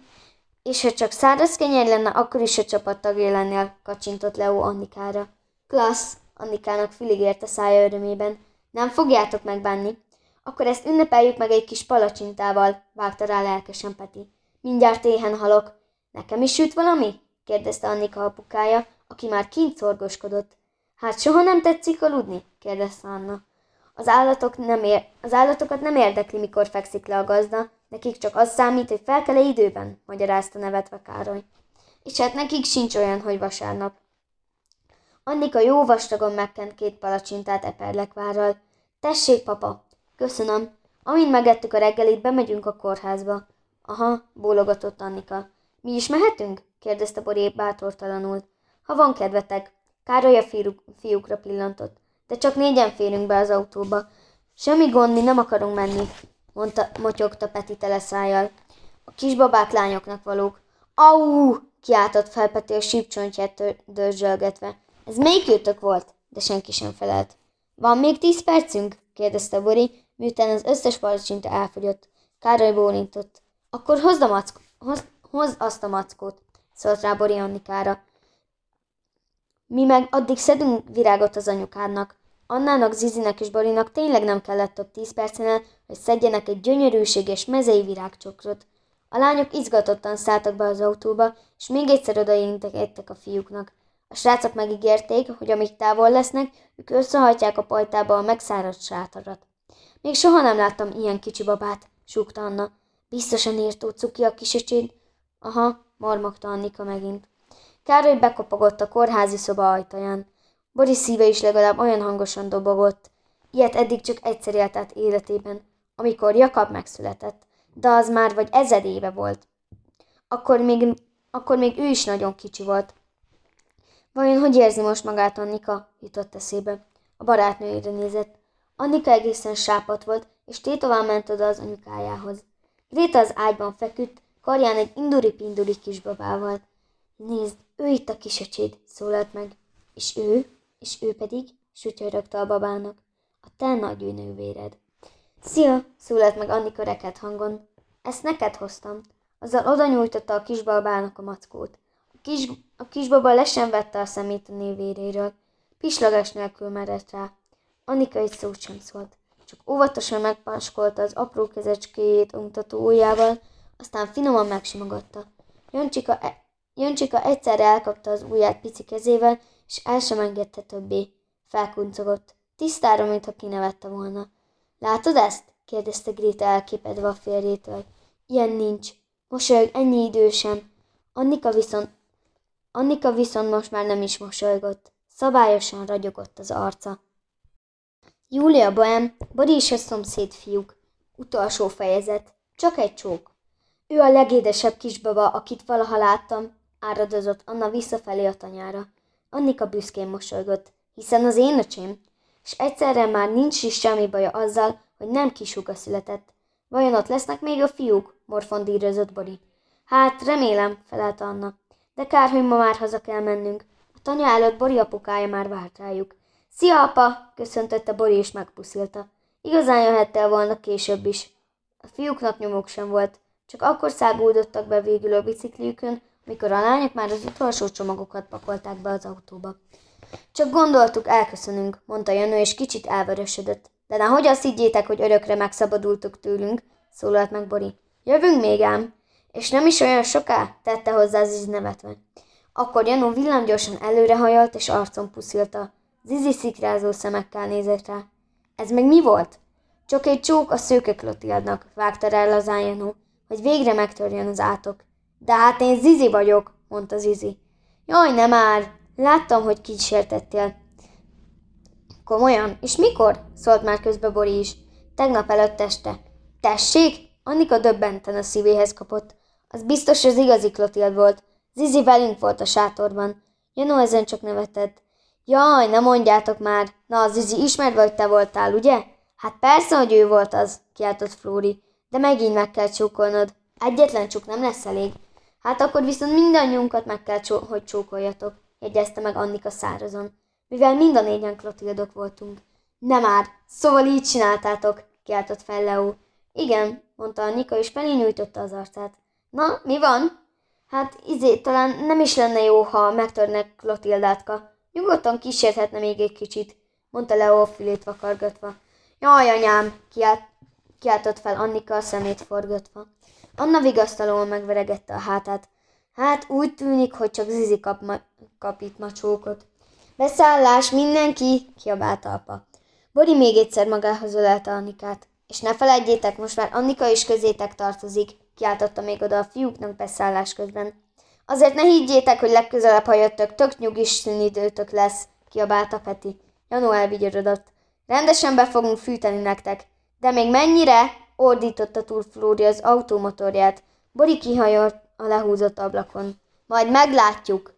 És ha csak száraz kenyér lenne, akkor is a csapattagja lennél, kacsintott Leo Annikára. Klassz, Annikának fülig a szája örömében. Nem fogjátok megbánni. Akkor ezt ünnepeljük meg egy kis palacsintával, vágta rá lelkesen Peti. Mindjárt éhen halok. Nekem is süt valami? kérdezte Annika apukája, aki már kint szorgoskodott. Hát soha nem tetszik aludni? kérdezte Anna. Az, állatok nem ér, az állatokat nem érdekli, mikor fekszik le a gazda, nekik csak az számít, hogy fel kell -e időben, magyarázta nevetve Károly. És hát nekik sincs olyan, hogy vasárnap. Annika jó vastagon megkent két palacsintát eperlekvárral. Tessék, papa! Köszönöm. Amint megettük a reggelit, bemegyünk a kórházba. Aha, bólogatott Annika. Mi is mehetünk? kérdezte Boré bátortalanul. Ha van kedvetek. Károly a fiúkra pillantott. De csak négyen férünk be az autóba. Semmi gond, mi nem akarunk menni, mondta, motyogta Peti teleszájjal. A kisbabák lányoknak valók. Au! kiáltott fel Peti a sípcsontját dörzsölgetve. Ez melyik jöttök volt? De senki sem felelt. Van még tíz percünk? kérdezte Bori, miután az összes palacsinta elfogyott. Károly bólintott. Akkor hozd, a mackó, hozd, hozd azt a mackót, szólt rá Bori Annikára. Mi meg addig szedünk virágot az anyukádnak. Annának, Zizinek és Borinak tényleg nem kellett több tíz percnél, hogy szedjenek egy gyönyörűséges mezei virágcsokrot. A lányok izgatottan szálltak be az autóba, és még egyszer odaintegettek a fiúknak. A srácok megígérték, hogy amíg távol lesznek, ők összehajtják a pajtába a megszáradt sátorat. Még soha nem láttam ilyen kicsi babát, súgta Anna. Biztosan írtó cuki a kisöcséd? Aha, mormogta Annika megint. Károly bekopogott a kórházi szoba ajtaján. Boris szíve is legalább olyan hangosan dobogott. Ilyet eddig csak egyszer élt át életében, amikor Jakab megszületett, de az már vagy ezer éve volt. Akkor még, akkor még ő is nagyon kicsi volt. Vajon hogy érzi most magát Annika? jutott eszébe. A barátnőjére nézett. Annika egészen sápat volt, és tétován ment oda az anyukájához. Gréta az ágyban feküdt, karján egy induri-pinduri kisbabával. Nézd, ő itt a kisöcséd, szólalt meg. És ő? És ő pedig? Sütyörögte a babának. A te nagy nővéred. Szia, szólalt meg Annika reket hangon. Ezt neked hoztam. Azzal oda nyújtotta a kisbabának a mackót. A, kis, a kisbaba le sem vette a szemét a nővéréről. Pislagás nélkül merett rá. Annika egy szót sem szólt. Csak óvatosan megpáskolta az apró kezecskéjét untató ujjával, aztán finoman megsimogatta. Jöncsika, e- Jöncsika egyszerre elkapta az ujját pici kezével, és el sem engedte többé. Felkuncogott. Tisztára, mintha kinevette volna. Látod ezt? kérdezte Gréta elképedve a férjétől. Ilyen nincs. Mosolyog ennyi idősen. Annika viszont, Annika viszont most már nem is mosolygott. Szabályosan ragyogott az arca. Júlia Bohem, Bori és a szomszéd fiúk. Utolsó fejezet. Csak egy csók. Ő a legédesebb kisbaba, akit valaha láttam, áradozott Anna visszafelé a tanyára. Annika büszkén mosolygott, hiszen az én öcsém, és egyszerre már nincs is semmi baja azzal, hogy nem kisúga született. Vajon ott lesznek még a fiúk? morfondírozott Bori. Hát, remélem, felelte Anna. De kár, hogy ma már haza kell mennünk. A tanya előtt Bori apukája már várt rájuk. Szia, apa! köszöntötte Bori és megpuszilta. Igazán jöhettél volna később is. A fiúknak nyomuk sem volt, csak akkor száguldottak be végül a bicikliükön, mikor a lányok már az utolsó csomagokat pakolták be az autóba. Csak gondoltuk, elköszönünk, mondta Janő, és kicsit elvörösödött. De nehogy azt higgyétek, hogy örökre megszabadultuk tőlünk, szólalt meg Bori. Jövünk még ám. És nem is olyan soká, tette hozzá Zizi nevetve. Akkor Janó villámgyorsan előrehajolt, és arcon puszilta. Zizi szikrázó szemekkel nézett rá. Ez meg mi volt? Csak egy csók a szőke Klotildnak, vágta rá lazán Janó, hogy végre megtörjön az átok. De hát én Zizi vagyok, mondta Zizi. Jaj, nem már! Láttam, hogy kísértettél. Komolyan? És mikor? szólt már közbe Bori is. Tegnap előtt este. Tessék? Annika döbbenten a szívéhez kapott. Az biztos az igazi Klotild volt. Zizi velünk volt a sátorban. Janó ezen csak nevetett. Jaj, ne mondjátok már. Na, Zizi ismert vagy te voltál, ugye? Hát persze, hogy ő volt az, kiáltott Flóri. De megint meg kell csókolnod. Egyetlen csuk nem lesz elég. Hát akkor viszont mindannyiunkat meg kell, csó- hogy csókoljatok, jegyezte meg Annika szárazon, mivel mind a négyen Klotildok voltunk. Nem már, szóval így csináltátok, kiáltott fel Leo. Igen, mondta Annika, és felé nyújtotta az arcát. Na, mi van? Hát, izé, talán nem is lenne jó, ha megtörnek Klotildátka. Nyugodtan kísérhetne még egy kicsit, mondta Leo a fülét vakargatva. Jaj, anyám, kiált, kiáltott fel Annika a szemét forgatva. Anna vigasztalóan megveregette a hátát. Hát úgy tűnik, hogy csak Zizi kap, ma- kap macsókot. Beszállás, mindenki! kiabálta apa. Bori még egyszer magához ölelte Annikát. És ne felejtjétek, most már Annika is közétek tartozik, kiáltotta még oda a fiúknak beszállás közben. Azért ne higgyétek, hogy legközelebb, ha jöttök, tök nyugis szünidőtök lesz, kiabálta Peti. Janó elvigyorodott. Rendesen be fogunk fűteni nektek. De még mennyire? ordította túl Flóri az automotorját. Bori kihajolt a lehúzott ablakon. Majd meglátjuk,